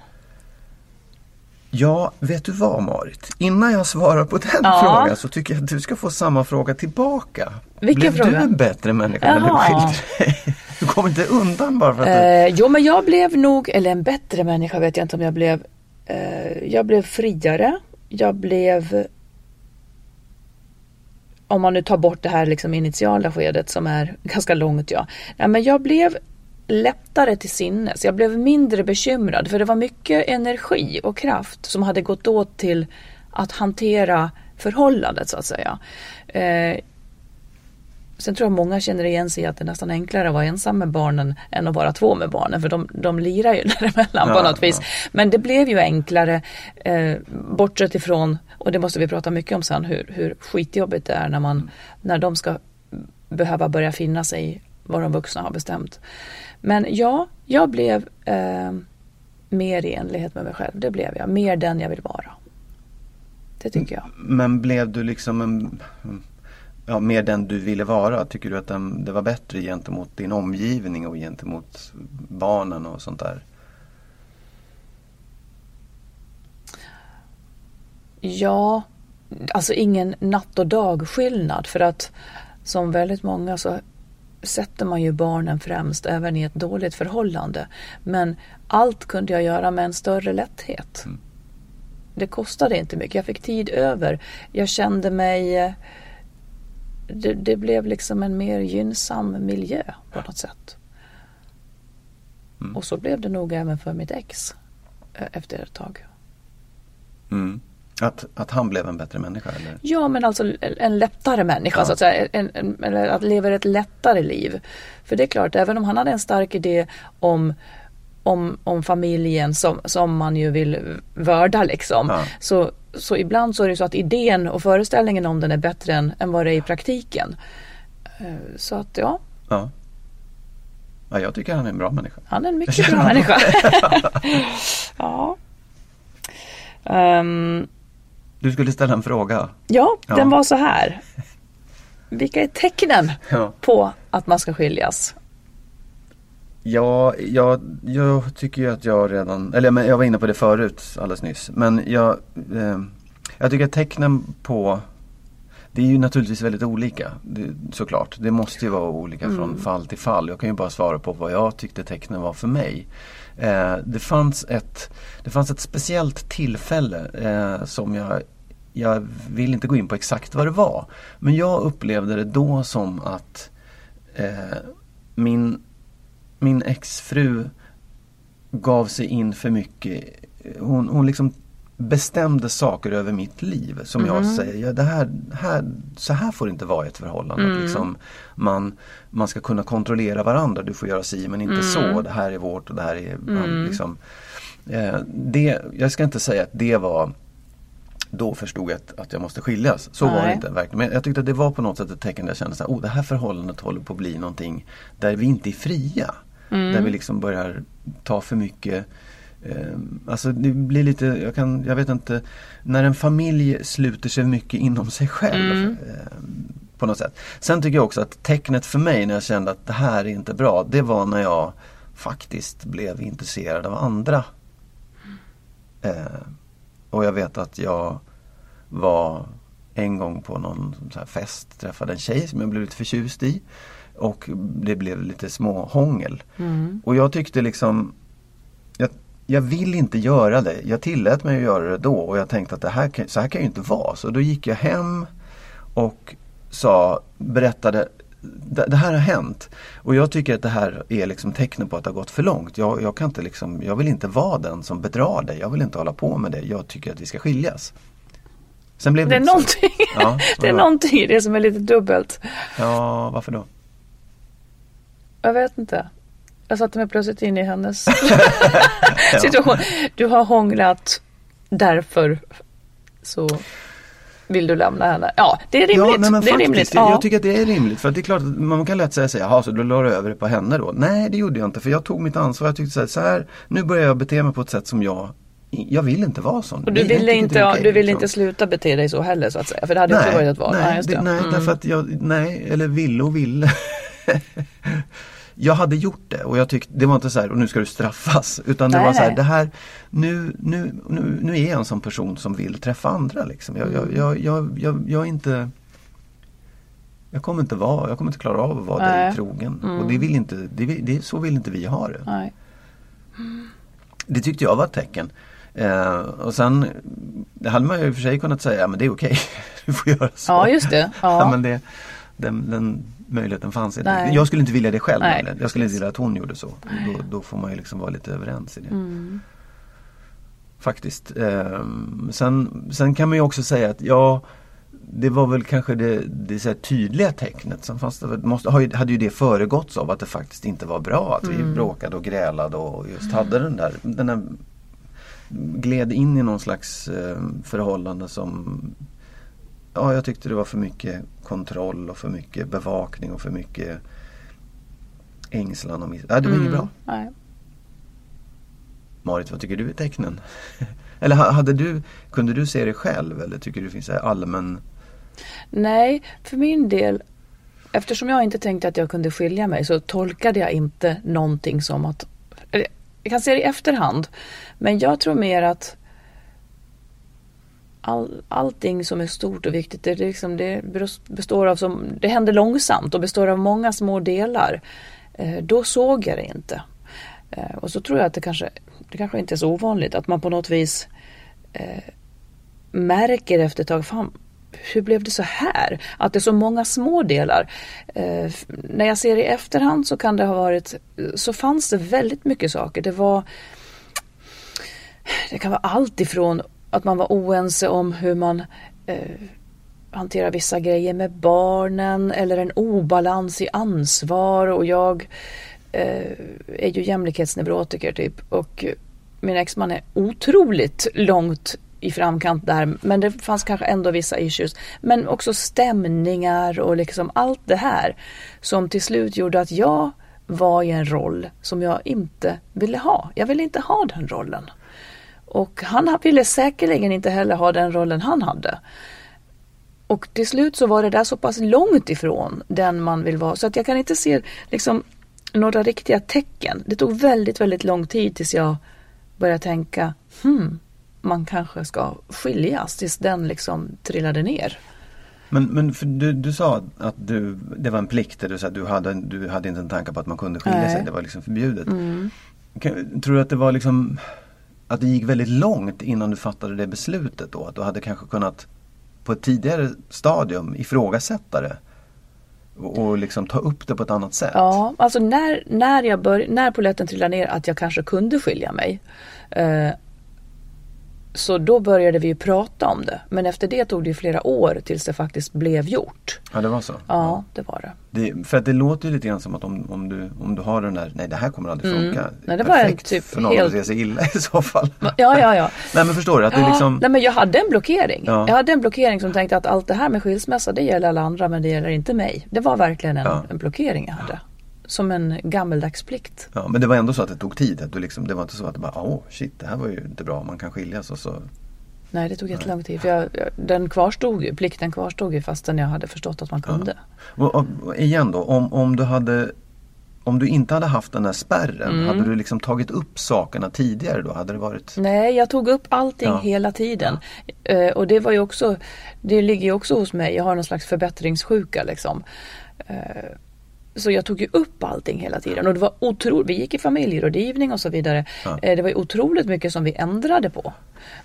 Speaker 3: Ja, vet du vad Marit? Innan jag svarar på den
Speaker 2: Ja.
Speaker 3: frågan så tycker jag att du ska få samma fråga tillbaka.
Speaker 2: Vilken
Speaker 3: Blev
Speaker 2: fråga?
Speaker 3: du en bättre människa när du
Speaker 2: Jaha.
Speaker 3: skilde dig? Du kommer inte undan bara för att du...
Speaker 2: Eh, jo, men jag blev nog, eller en bättre människa vet jag inte om jag blev. Eh, jag blev friare. Jag blev, om man nu tar bort det här liksom initiala skedet som är ganska långt ja. ja men jag blev lättare till sinnes. Jag blev mindre bekymrad för det var mycket energi och kraft som hade gått åt till att hantera förhållandet så att säga. Eh, Sen tror jag många känner igen sig i att det är nästan enklare att vara ensam med barnen än att vara två med barnen för de, de lirar ju däremellan på
Speaker 3: Ja,
Speaker 2: något vis. Men det blev ju enklare eh, bortsett ifrån, och det måste vi prata mycket om sen, hur, hur skitjobbigt det är när, man, när de ska behöva börja finna sig vad de vuxna har bestämt. Men ja, jag blev eh, mer i enlighet med mig själv. Det blev jag. Mer den jag vill vara. Det tycker jag.
Speaker 3: Men blev du liksom en, ja, mer den du ville vara? Tycker du att den, det var bättre gentemot din omgivning och gentemot barnen och sånt där?
Speaker 2: Ja, alltså ingen natt och dag skillnad för att som väldigt många så sätter man ju barnen främst även i ett dåligt förhållande. Men allt kunde jag göra med en större lätthet. Det kostade inte mycket, jag fick tid över. Jag kände mig... Det, det blev liksom en mer gynnsam miljö på något sätt. Och så blev det nog även för mitt ex eh, efter ett tag.
Speaker 3: Mm. Att, att han blev en bättre människa eller?
Speaker 2: Ja, men alltså en lättare människa
Speaker 3: Ja.
Speaker 2: så att säga. En, en, eller att leva ett lättare liv. För det är klart, även om han hade en stark idé om om, om familjen som, som man ju vill vörda liksom.
Speaker 3: Ja.
Speaker 2: Så, så ibland så är det så att idén och föreställningen om den är bättre än, än vad det är i praktiken. Eh, Så att ja,
Speaker 3: Ja. ja. Jag tycker han är en bra människa.
Speaker 2: han är en mycket bra människa. ja. Ehm,
Speaker 3: Du skulle ställa en fråga.
Speaker 2: ja,
Speaker 3: Ja.
Speaker 2: den var så här. Vilka är tecknen
Speaker 3: Ja.
Speaker 2: på att man ska skiljas?
Speaker 3: Ja, jag, jag tycker ju att jag redan, eller men jag var inne på det förut alldeles nyss. Men jag, eh, jag tycker att tecknen på det är ju naturligtvis väldigt olika det, såklart. Det måste ju vara olika från fall till fall. Jag kan ju bara svara på vad jag tyckte tecknen var för mig. Eh, det, fanns ett, det fanns ett speciellt tillfälle eh, som jag jag vill inte gå in på exakt vad det var. Men jag upplevde det då som att eh, min min exfru gav sig in för mycket. Hon, hon liksom bestämde saker över mitt liv som jag säger, ja, det här, här, så här får det inte vara i ett förhållande. Att Liksom, man, man ska kunna kontrollera varandra, du får göra si men inte så, det här är vårt och det här är man, liksom, eh, det, Jag ska inte säga att det var då förstod jag att, att jag måste skiljas. Så var det
Speaker 2: Nej.
Speaker 3: inte verkligen. Men jag tyckte att det var på något sätt ett tecken där jag kände att oh, det här förhållandet håller på att bli någonting där vi inte är fria. Där vi liksom börjar ta för mycket Alltså det blir lite, jag, kan, jag vet inte, när en familj sluter sig mycket inom sig själv. Eh, på något sätt. Sen tycker jag också att tecknet för mig när jag kände att det här är inte bra, det var när jag faktiskt blev intresserad av andra. Eh, och jag vet att jag var en gång på någon fest, träffade en tjej som jag blev lite förtjust i. Och det blev lite små hångel. Och jag tyckte liksom jag, vill inte göra det. Jag tillät mig att göra det då och jag tänkte att det här kan, så här kan ju inte vara. Så då gick jag hem och sa, berättade det, det här har hänt. Och jag tycker att det här är liksom tecknen på att det har gått för långt. Jag, jag, kan inte liksom, jag vill inte vara den som bedrar dig. Jag vill inte hålla på med det. Jag tycker att vi ska skiljas. Sen blev
Speaker 2: Det
Speaker 3: så.
Speaker 2: någonting,
Speaker 3: Ja,
Speaker 2: det är någonting i det som är lite dubbelt.
Speaker 3: Ja, varför då?
Speaker 2: Jag vet inte. Jag satte mig plötsligt in i hennes situation. Du har hånglat, därför så vill du lämna henne. Ja, det är rimligt.
Speaker 3: Ja, nej, men
Speaker 2: det är
Speaker 3: faktiskt,
Speaker 2: rimligt.
Speaker 3: jag,
Speaker 2: Ja.
Speaker 3: jag tycker att det är rimligt. För att det är klart att man kan lätt säga så jaha så då la du över det på henne då? Nej det gjorde jag inte för jag tog mitt ansvar. Jag tyckte så här, så här nu börjar jag bete mig på ett sätt som jag jag vill inte vara sån.
Speaker 2: Och du ville inte,
Speaker 3: är okej,
Speaker 2: du ville
Speaker 3: liksom.
Speaker 2: inte sluta bete dig så heller så att säga. För det hade också varit ett val.
Speaker 3: Nej,
Speaker 2: Nej,
Speaker 3: det. nej
Speaker 2: Mm.
Speaker 3: därför att jag, nej, eller ville och ville. jag hade gjort det och jag tyckte, det var inte så här, och nu ska du straffas. Utan det
Speaker 2: Nej,
Speaker 3: var så här, det här, nu, nu, nu, nu är jag en sån person som vill träffa andra liksom. Jag, jag, jag, jag, jag, jag är inte jag kommer inte vara, jag kommer inte klara av att vara
Speaker 2: Nej.
Speaker 3: dig trogen. Och det vill inte, det, det, så vill inte vi ha det.
Speaker 2: Nej.
Speaker 3: Det tyckte jag var ett tecken. Eh, och sen det hade man ju i och för sig kunnat säga, men det är okej. du får göra så.
Speaker 2: Ja, just det. Ja.
Speaker 3: Ja, men det, den, den möjligheten fanns inte.
Speaker 2: Nej.
Speaker 3: Jag skulle inte vilja det själv
Speaker 2: Nej.
Speaker 3: Jag skulle inte vilja att hon gjorde så. Då, då får man ju liksom vara lite överens i det.
Speaker 2: Mm.
Speaker 3: Faktiskt. Ehm, sen, sen kan man ju också säga att ja det var väl kanske det, det så tydliga tecknet. Sen fanns det, måste, hade ju det föregåtts av att det faktiskt inte var bra. Att vi bråkade och grälade och just hade den där, den där gled in i någon slags eh, förhållande som Ja, jag tyckte det var för mycket kontroll och för mycket bevakning och för mycket ängslan och miss... Ja, det var inget bra.
Speaker 2: Nej.
Speaker 3: Marit, vad tycker du är tecknen? eller ha- hade du, kunde du se det själv eller tycker du det finns allmän...
Speaker 2: Nej, för min del, eftersom jag inte tänkte att jag kunde skilja mig så tolkade jag inte någonting som att, jag kan se det i efterhand, men jag tror mer att all, allting som är stort och viktigt, det, liksom, det består av, som, det händer långsamt och består av många små delar. Eh, då såg jag det inte. Eh, och så tror jag att det kanske, det kanske inte är så ovanligt att man på något vis eh, märker efter ett tag, fan, hur blev det så här? Att det är så många små delar. Eh, när jag ser i efterhand så kan det ha varit, så fanns det väldigt mycket saker. Det var, det kan vara allt ifrån att man var oense om hur man eh, hanterar vissa grejer med barnen eller en obalans i ansvar och jag eh, är ju jämlikhetsneurotiker typ och min exman är otroligt långt i framkant där men det fanns kanske ändå vissa issues. Men också stämningar och liksom allt det här som till slut gjorde att jag var i en roll som jag inte ville ha. Jag ville inte ha den rollen. Och han ville säkerligen inte heller ha den rollen han hade. Och till slut så var det där så pass långt ifrån den man vill vara så att jag kan inte se liksom några riktiga tecken. Det tog väldigt, väldigt lång tid tills jag började tänka, hmm, man kanske ska skiljas tills den liksom trillade ner.
Speaker 3: Men, men för du, du sa att- du, det var en plikt, du, sa att du, hade, du hade inte en tanke på att man kunde skilja
Speaker 2: Nej.
Speaker 3: sig, det var liksom förbjudet. Kan, tror du att det var liksom att det gick väldigt långt innan du fattade det beslutet då? Att du hade kanske kunnat på ett tidigare stadium ifrågasätta det? Och, liksom ta upp det på ett annat sätt?
Speaker 2: Ja, alltså när, när, jag bör, när polletten trillade ner att jag kanske kunde skilja mig. Eh, så då började vi prata om det. Men efter det tog det flera år tills det faktiskt blev gjort.
Speaker 3: Ja, det var så?
Speaker 2: Ja, det var det.
Speaker 3: Det, för att det låter ju lite grann som att om, om, du, om du har den där, nej det här kommer aldrig funka.
Speaker 2: Mm. Nej, det var en
Speaker 3: Perfekt
Speaker 2: typ
Speaker 3: för någon
Speaker 2: helt-
Speaker 3: att se sig illa i så fall.
Speaker 2: Ja, ja, ja.
Speaker 3: Nej men förstår du att det liksom,
Speaker 2: Nej men jag hade en blockering.
Speaker 3: Ja.
Speaker 2: Jag hade en blockering som tänkte att allt det här med skilsmässa det gäller alla andra men det gäller inte mig. Det var verkligen en,
Speaker 3: Ja.
Speaker 2: en blockering jag hade. Som en gammeldags plikt.
Speaker 3: ja, men det var ändå så att det tog tid. Att du liksom, det var inte så att du bara, åh shit det här var ju inte bra, man kan skiljas och så.
Speaker 2: Nej det tog jättelång tid. Jag, jag, den kvarstod ju, plikten kvarstod ju fastän jag hade förstått att man kunde.
Speaker 3: Och, och, och igen då, om, om du hade om du inte hade haft den där spärren,
Speaker 2: Mm.
Speaker 3: hade du liksom tagit upp sakerna tidigare då? Hade det varit...
Speaker 2: Nej, jag tog upp allting
Speaker 3: Ja.
Speaker 2: hela tiden. Eh, och det var ju också, det ligger ju också hos mig. Jag har någon slags förbättringssjuka liksom. Eh, så jag tog ju upp allting hela tiden och det var otroligt, vi gick i familjerådgivning och så vidare.
Speaker 3: Ja.
Speaker 2: Eh, det var otroligt mycket som vi ändrade på.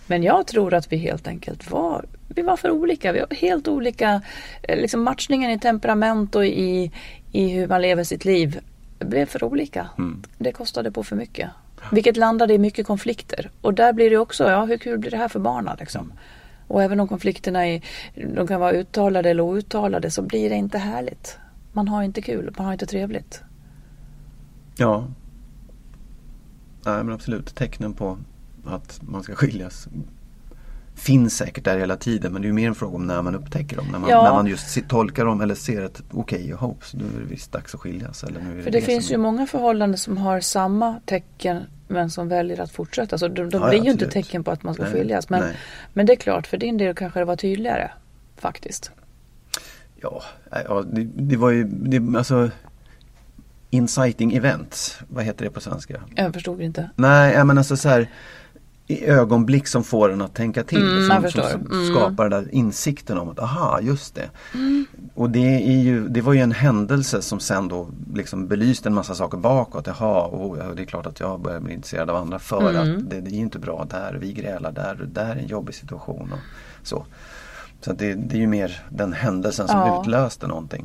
Speaker 2: Men jag tror att vi helt enkelt var, vi var för olika. Vi var helt olika, eh, liksom matchningen i temperament och i, i hur man lever sitt liv blev för olika. Det kostade på för mycket. Vilket landade i mycket konflikter. Och där blir det också, ja hur kul blir det här för barnen liksom. Och även om konflikterna är, de kan vara uttalade eller outtalade så blir det inte härligt. Man har inte kul, man har inte trevligt.
Speaker 3: Ja. Nej men absolut, tecknen på att man ska skiljas finns säkert där hela tiden men det är ju mer en fråga om när man upptäcker dem. När man,
Speaker 2: Ja.
Speaker 3: när man just tolkar dem eller ser att okej, okay, hopes, nu är det visst dags att skiljas. Eller nu är
Speaker 2: För det finns
Speaker 3: som-
Speaker 2: ju många förhållanden som har samma tecken men som väljer att fortsätta. Så de, de
Speaker 3: Ja,
Speaker 2: blir
Speaker 3: ja,
Speaker 2: ju inte tecken på att man ska
Speaker 3: Nej,
Speaker 2: skiljas. Men,
Speaker 3: nej.
Speaker 2: men det är klart, för din del kanske det var tydligare faktiskt.
Speaker 3: Ja, ja det, det var ju, det, alltså Inciting events, vad heter det på svenska?
Speaker 2: Jag förstod inte.
Speaker 3: Nej, men alltså så här i ögonblick som får en att tänka till.
Speaker 2: Mm,
Speaker 3: som, som,
Speaker 2: Mm.
Speaker 3: skapar den där insikten om att aha, just det. Och det, är ju, det var ju en händelse som sen då liksom belyste en massa saker bakåt. Jaha, och, det är klart att jag börjar bli intresserad av andra för
Speaker 2: Mm.
Speaker 3: att det, det är inte bra där, vi grälar där, där är en jobbig situation. Och så så det, det är ju mer den händelsen som
Speaker 2: Ja.
Speaker 3: utlöste någonting.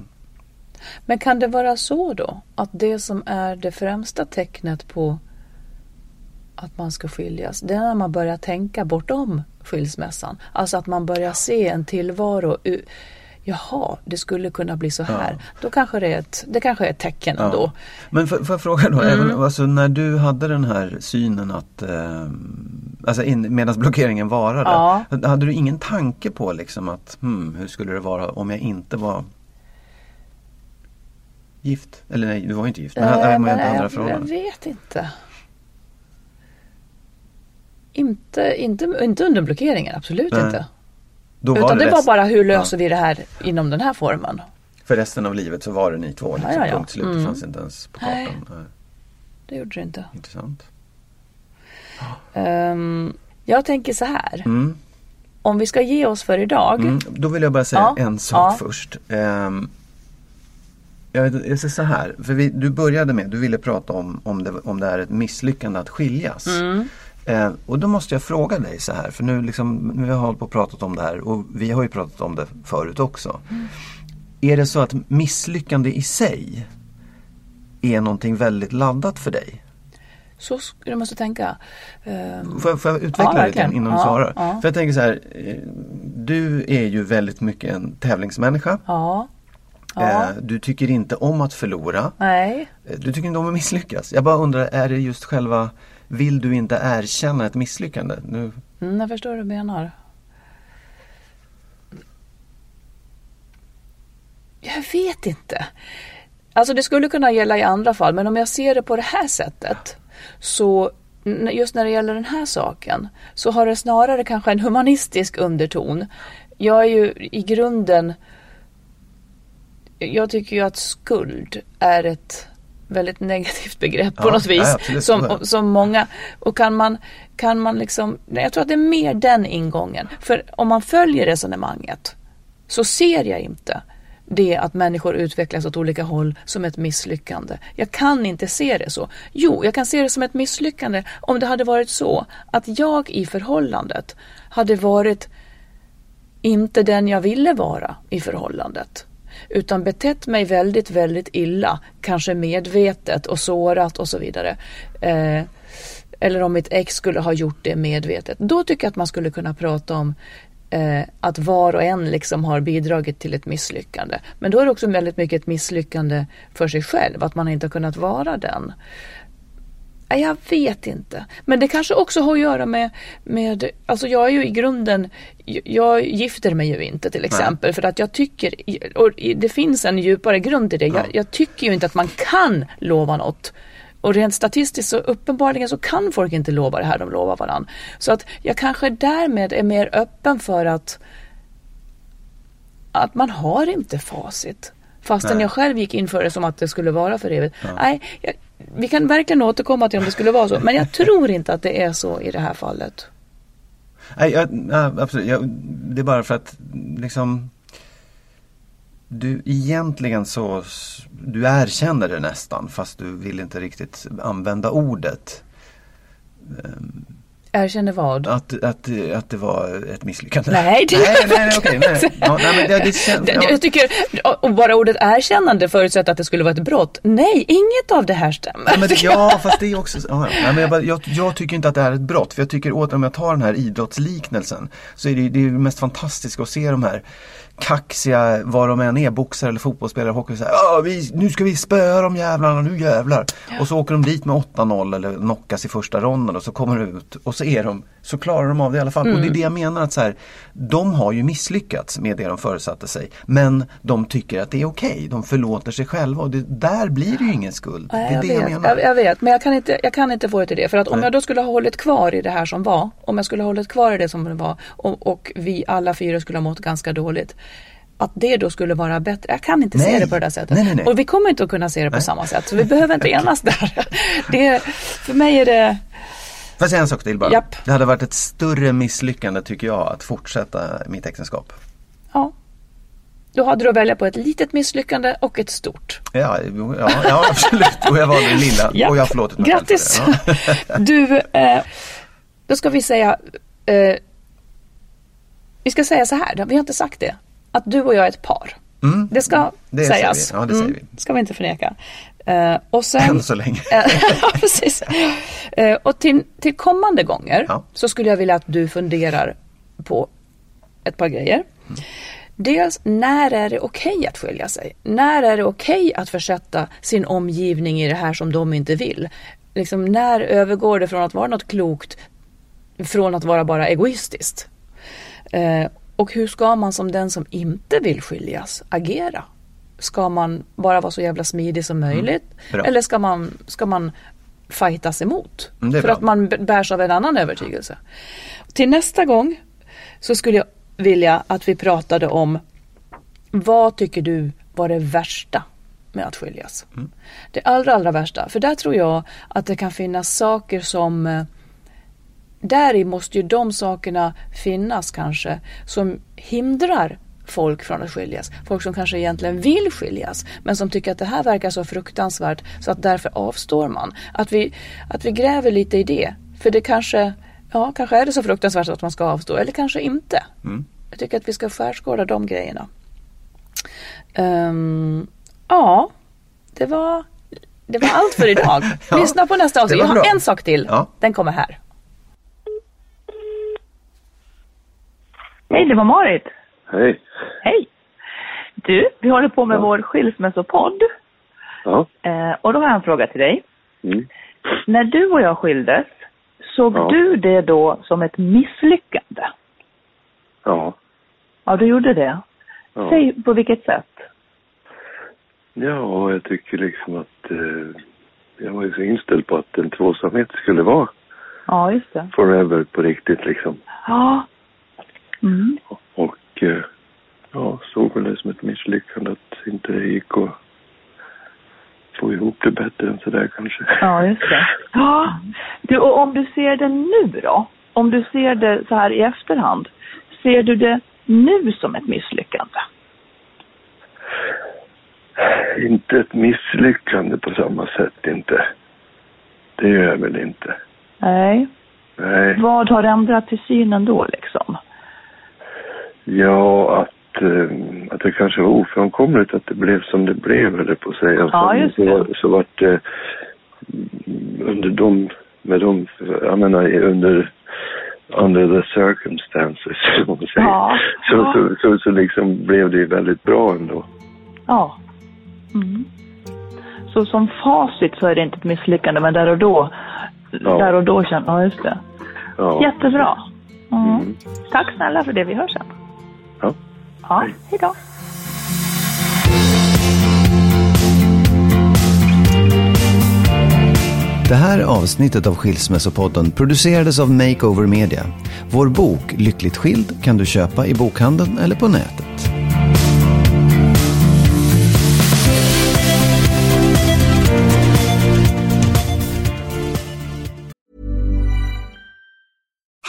Speaker 2: Men kan det vara så då att det som är det främsta tecknet på att man ska skiljas, det är när man börjar tänka bortom skilsmässan. Alltså att man börjar se en tillvaro. Jaha, det skulle kunna bli så här. Då kanske det är ett, det kanske är ett tecken
Speaker 3: Ja.
Speaker 2: ändå.
Speaker 3: Men får jag fråga då,
Speaker 2: Mm.
Speaker 3: även, alltså, när du hade den här synen att eh, alltså in, medan blockeringen varade,
Speaker 2: Ja.
Speaker 3: hade du ingen tanke på liksom att hmm, hur skulle det vara om jag inte var gift? Eller nej, du var ju inte gift, men hade
Speaker 2: Eh,
Speaker 3: man
Speaker 2: men
Speaker 3: inte andra
Speaker 2: jag, jag vet inte. Inte, inte, inte under blockeringen, absolut
Speaker 3: Nej.
Speaker 2: inte.
Speaker 3: Då
Speaker 2: Utan det var
Speaker 3: rest-
Speaker 2: bara hur löser vi det här inom den här formen.
Speaker 3: För resten av livet så var det ni två, liksom,
Speaker 2: Ja, ja, ja.
Speaker 3: punkt slut, det
Speaker 2: Mm.
Speaker 3: fanns inte ens på kartan.
Speaker 2: Nej.
Speaker 3: Nej.
Speaker 2: Det gjorde det inte.
Speaker 3: Intressant.
Speaker 2: Ehm, jag tänker så här.
Speaker 3: Mm.
Speaker 2: Om vi ska ge oss för idag.
Speaker 3: Mm, då vill jag bara säga
Speaker 2: Ja,
Speaker 3: en sak
Speaker 2: ja.
Speaker 3: först. Ehm, jag, jag säger så här, för vi, du började med, du ville prata om om det, om det är ett misslyckande att skiljas.
Speaker 2: Mm.
Speaker 3: Ehm, och då måste jag fråga dig så här, för nu, liksom, nu har vi hållit på och pratat om det här och vi har ju pratat om det förut också.
Speaker 2: Mm.
Speaker 3: Är det så att misslyckande i sig är någonting väldigt laddat för dig?
Speaker 2: Så sk- du måste tänka. Ehm,
Speaker 3: Får jag, får jag utveckla
Speaker 2: Ja,
Speaker 3: det lite innan du
Speaker 2: Ja,
Speaker 3: svarar?
Speaker 2: ja.
Speaker 3: För jag tänker så här, eh, du är ju väldigt mycket en tävlingsmänniska.
Speaker 2: ja. Ja.
Speaker 3: Eh, Du tycker inte om att förlora.
Speaker 2: Nej.
Speaker 3: Eh, Du tycker inte om att misslyckas. Jag bara undrar, är det just själva, vill du inte erkänna ett misslyckande? Nu,
Speaker 2: Mm, jag förstår vad du menar. Jag vet inte. Alltså det skulle kunna gälla i andra fall men om jag ser det på det här sättet så just när det gäller den här saken så har det snarare kanske en humanistisk underton. Jag är ju i grunden jag tycker ju att skuld är ett väldigt negativt begrepp på
Speaker 3: Ja,
Speaker 2: något vis.
Speaker 3: ja,
Speaker 2: som, som många, och kan man, kan man liksom, jag tror att det är mer den ingången. För om man följer resonemanget så ser jag inte det att människor utvecklas åt olika håll som ett misslyckande. Jag kan inte se det så. Jo, jag kan se det som ett misslyckande om det hade varit så att jag i förhållandet hade varit inte den jag ville vara i förhållandet. Utan betett mig väldigt, väldigt illa, kanske medvetet och sårat och så vidare. Eh, eller om mitt ex skulle ha gjort det medvetet. Då tycker jag att man skulle kunna prata om eh, att var och en liksom har bidragit till ett misslyckande. Men då är det också väldigt mycket ett misslyckande för sig själv, att man inte har kunnat vara den. Nej, Jag vet inte. Men det kanske också har att göra med, med alltså jag är ju i grunden, jag gifter mig ju inte till exempel för att jag tycker, och det finns en djupare grund till det. Jag, jag tycker ju inte att man kan lova något. Och rent statistiskt så uppenbarligen så kan folk inte lova det här de lovar varandra. Så att jag kanske därmed är mer öppen för att att man har inte facit. Fastän
Speaker 3: Nej.
Speaker 2: jag själv gick in för det som att det skulle vara för evigt. Nej, jag, vi kan verkligen återkomma till om det skulle vara så. Men jag tror inte att det är så i det här fallet.
Speaker 3: Nej, jag, absolut. Jag, det är bara för att liksom du egentligen så, du erkänner det nästan fast du vill inte riktigt använda ordet.
Speaker 2: Erkänner vad?
Speaker 3: Att, att, att det var ett misslyckande.
Speaker 2: Nej, det-
Speaker 3: nej, nej, nej, okej, nej. Ja, nej, men det, det känns,
Speaker 2: Det-
Speaker 3: ja.
Speaker 2: Jag tycker, och bara ordet erkännande förutsätter att det skulle vara ett brott. Nej, inget av det här stämmer.
Speaker 3: Ja, men, ja fast det är också, ja. Nej, men jag, bara, jag, jag tycker inte att det är ett brott. För jag tycker åter om jag tar den här idrottsliknelsen så är det, det är mest fantastiska att se de här kaxiga, vad de än är, boxare eller fotbollsspelare, hockey, så här, "Ja, vi, nu ska vi spöa de jävlarna, nu jävlar. Och så åker de dit med 8-0 eller knockas i första ronden och så kommer de ut och så är de, så klarar de av det i alla fall. Och det är det jag menar att så här, de har ju misslyckats med det de föresatte sig. Men de tycker att det är okej, de förlåter sig själva och det, där blir det ju ingen skuld.
Speaker 2: Nej,
Speaker 3: det är det
Speaker 2: vet,
Speaker 3: jag menar.
Speaker 2: jag, jag vet, men jag kan, inte, jag kan inte få det till det. För att om
Speaker 3: Nej.
Speaker 2: jag då skulle ha hållit kvar i det här som var, om jag skulle ha hållit kvar i det som det var och, och vi alla fyra skulle ha mått ganska dåligt. Att det då skulle vara bättre. Jag kan inte se
Speaker 3: Nej.
Speaker 2: det på det där sättet.
Speaker 3: Nej, nej, nej.
Speaker 2: Och vi kommer inte att kunna se det på samma sätt. Så vi behöver inte enas där. Det, för mig är det,
Speaker 3: Får jag säga en sak till bara?
Speaker 2: Japp.
Speaker 3: Det hade varit ett större misslyckande tycker jag att fortsätta mitt äktenskap.
Speaker 2: ja. Då hade du att välja på ett litet misslyckande och ett stort.
Speaker 3: Ja, ja, ja absolut. Och jag valde det lilla
Speaker 2: Japp.
Speaker 3: och jag har förlåtit mig för
Speaker 2: Grattis!
Speaker 3: det. Ja.
Speaker 2: Du, eh, då ska vi säga, eh, vi ska säga så här, vi har inte sagt det, att du och jag är ett par.
Speaker 3: Mm.
Speaker 2: Det ska
Speaker 3: Det säger
Speaker 2: sägas.
Speaker 3: vi. Ja, det säger vi.
Speaker 2: ska vi inte förneka. Eh, och sen,
Speaker 3: Än så länge.
Speaker 2: Precis. Eh, och till, till kommande gånger
Speaker 3: Ja.
Speaker 2: så skulle jag vilja att du funderar på ett par grejer. Dels, när är det okej att skilja sig? När är det okej att försätta sin omgivning i det här som de inte vill? Liksom, när övergår det från att vara något klokt från att vara bara egoistiskt? Eh, och hur ska man som den som inte vill skiljas agera? Ska man bara vara så jävla smidig som möjligt?
Speaker 3: Bra.
Speaker 2: Eller ska man, ska man fightas emot?
Speaker 3: Mm,
Speaker 2: för
Speaker 3: bra.
Speaker 2: att man bärs av en annan övertygelse. Till nästa gång så skulle jag vilja att vi pratade om vad tycker du var det värsta med att skiljas?
Speaker 3: Mm.
Speaker 2: Det allra, allra värsta. För där tror jag att det kan finnas saker som eh, där i måste ju de sakerna finnas kanske som hindrar folk från att skiljas. Folk som kanske egentligen vill skiljas men som tycker att det här verkar så fruktansvärt så att därför avstår man. Att vi, att vi gräver lite i det. För det kanske, ja kanske är det så fruktansvärt att man ska avstå eller kanske inte. Jag tycker att vi ska skärskåda de grejerna. Ehm, ja, det var, det var allt för idag.
Speaker 3: Ja,
Speaker 2: Lyssna på nästa avsnitt. Jag har
Speaker 3: bra.
Speaker 2: en sak till.
Speaker 3: Ja.
Speaker 2: Den kommer här.
Speaker 5: Hej, det var Marit.
Speaker 6: Hej.
Speaker 5: Hej. Du, vi håller på med vår skilsmässopodd.
Speaker 6: Ja.
Speaker 5: Eh, och då har jag en fråga till dig.
Speaker 6: Mm.
Speaker 5: När du och jag skildes, såg
Speaker 6: Ja.
Speaker 5: du det då som ett misslyckande?
Speaker 6: Ja.
Speaker 5: Ja, du gjorde det.
Speaker 6: Ja.
Speaker 5: Säg på vilket sätt?
Speaker 6: ja, jag tycker liksom att eh, jag var ju så inställd på att en tvåsamhet skulle vara
Speaker 5: Ja, just det.
Speaker 6: forever på riktigt liksom.
Speaker 5: Ja. Mm.
Speaker 6: Och ja, såg väl det som ett misslyckande att inte det gick att få ihop det bättre än sådär kanske.
Speaker 5: Ja, just det. Ja. Du, och om du ser det nu då? Om du ser det så här i efterhand, ser du det nu som ett misslyckande?
Speaker 6: Inte ett misslyckande på samma sätt inte. Det gör jag väl inte.
Speaker 5: Nej.
Speaker 6: Nej.
Speaker 5: Vad har ändrat till synen då liksom?
Speaker 6: Ja, att, eh, att det kanske var ofrånkomligt att det blev som det blev, eller på att säga.
Speaker 5: Ja, just
Speaker 6: så,
Speaker 5: det.
Speaker 6: var- så vart det under de med dem, jag menar under under the circumstances. Om man säger.
Speaker 5: Ja,
Speaker 6: så,
Speaker 5: ja.
Speaker 6: Så, så, så liksom blev det väldigt bra ändå.
Speaker 5: Ja. Mm. Så som facit så är det inte ett misslyckande, men där och då,
Speaker 6: Ja.
Speaker 5: där och då känner ja just det.
Speaker 6: Ja.
Speaker 5: Jättebra. Mm.
Speaker 6: Mm.
Speaker 5: Tack snälla för det, vi hörs sen.
Speaker 6: Ja. Hej
Speaker 5: då.
Speaker 3: Det här avsnittet av Skilsmässopodden producerades av Makeover Media. Vår bok Lyckligt skild kan du köpa i bokhandeln eller på nätet.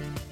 Speaker 7: Thank you.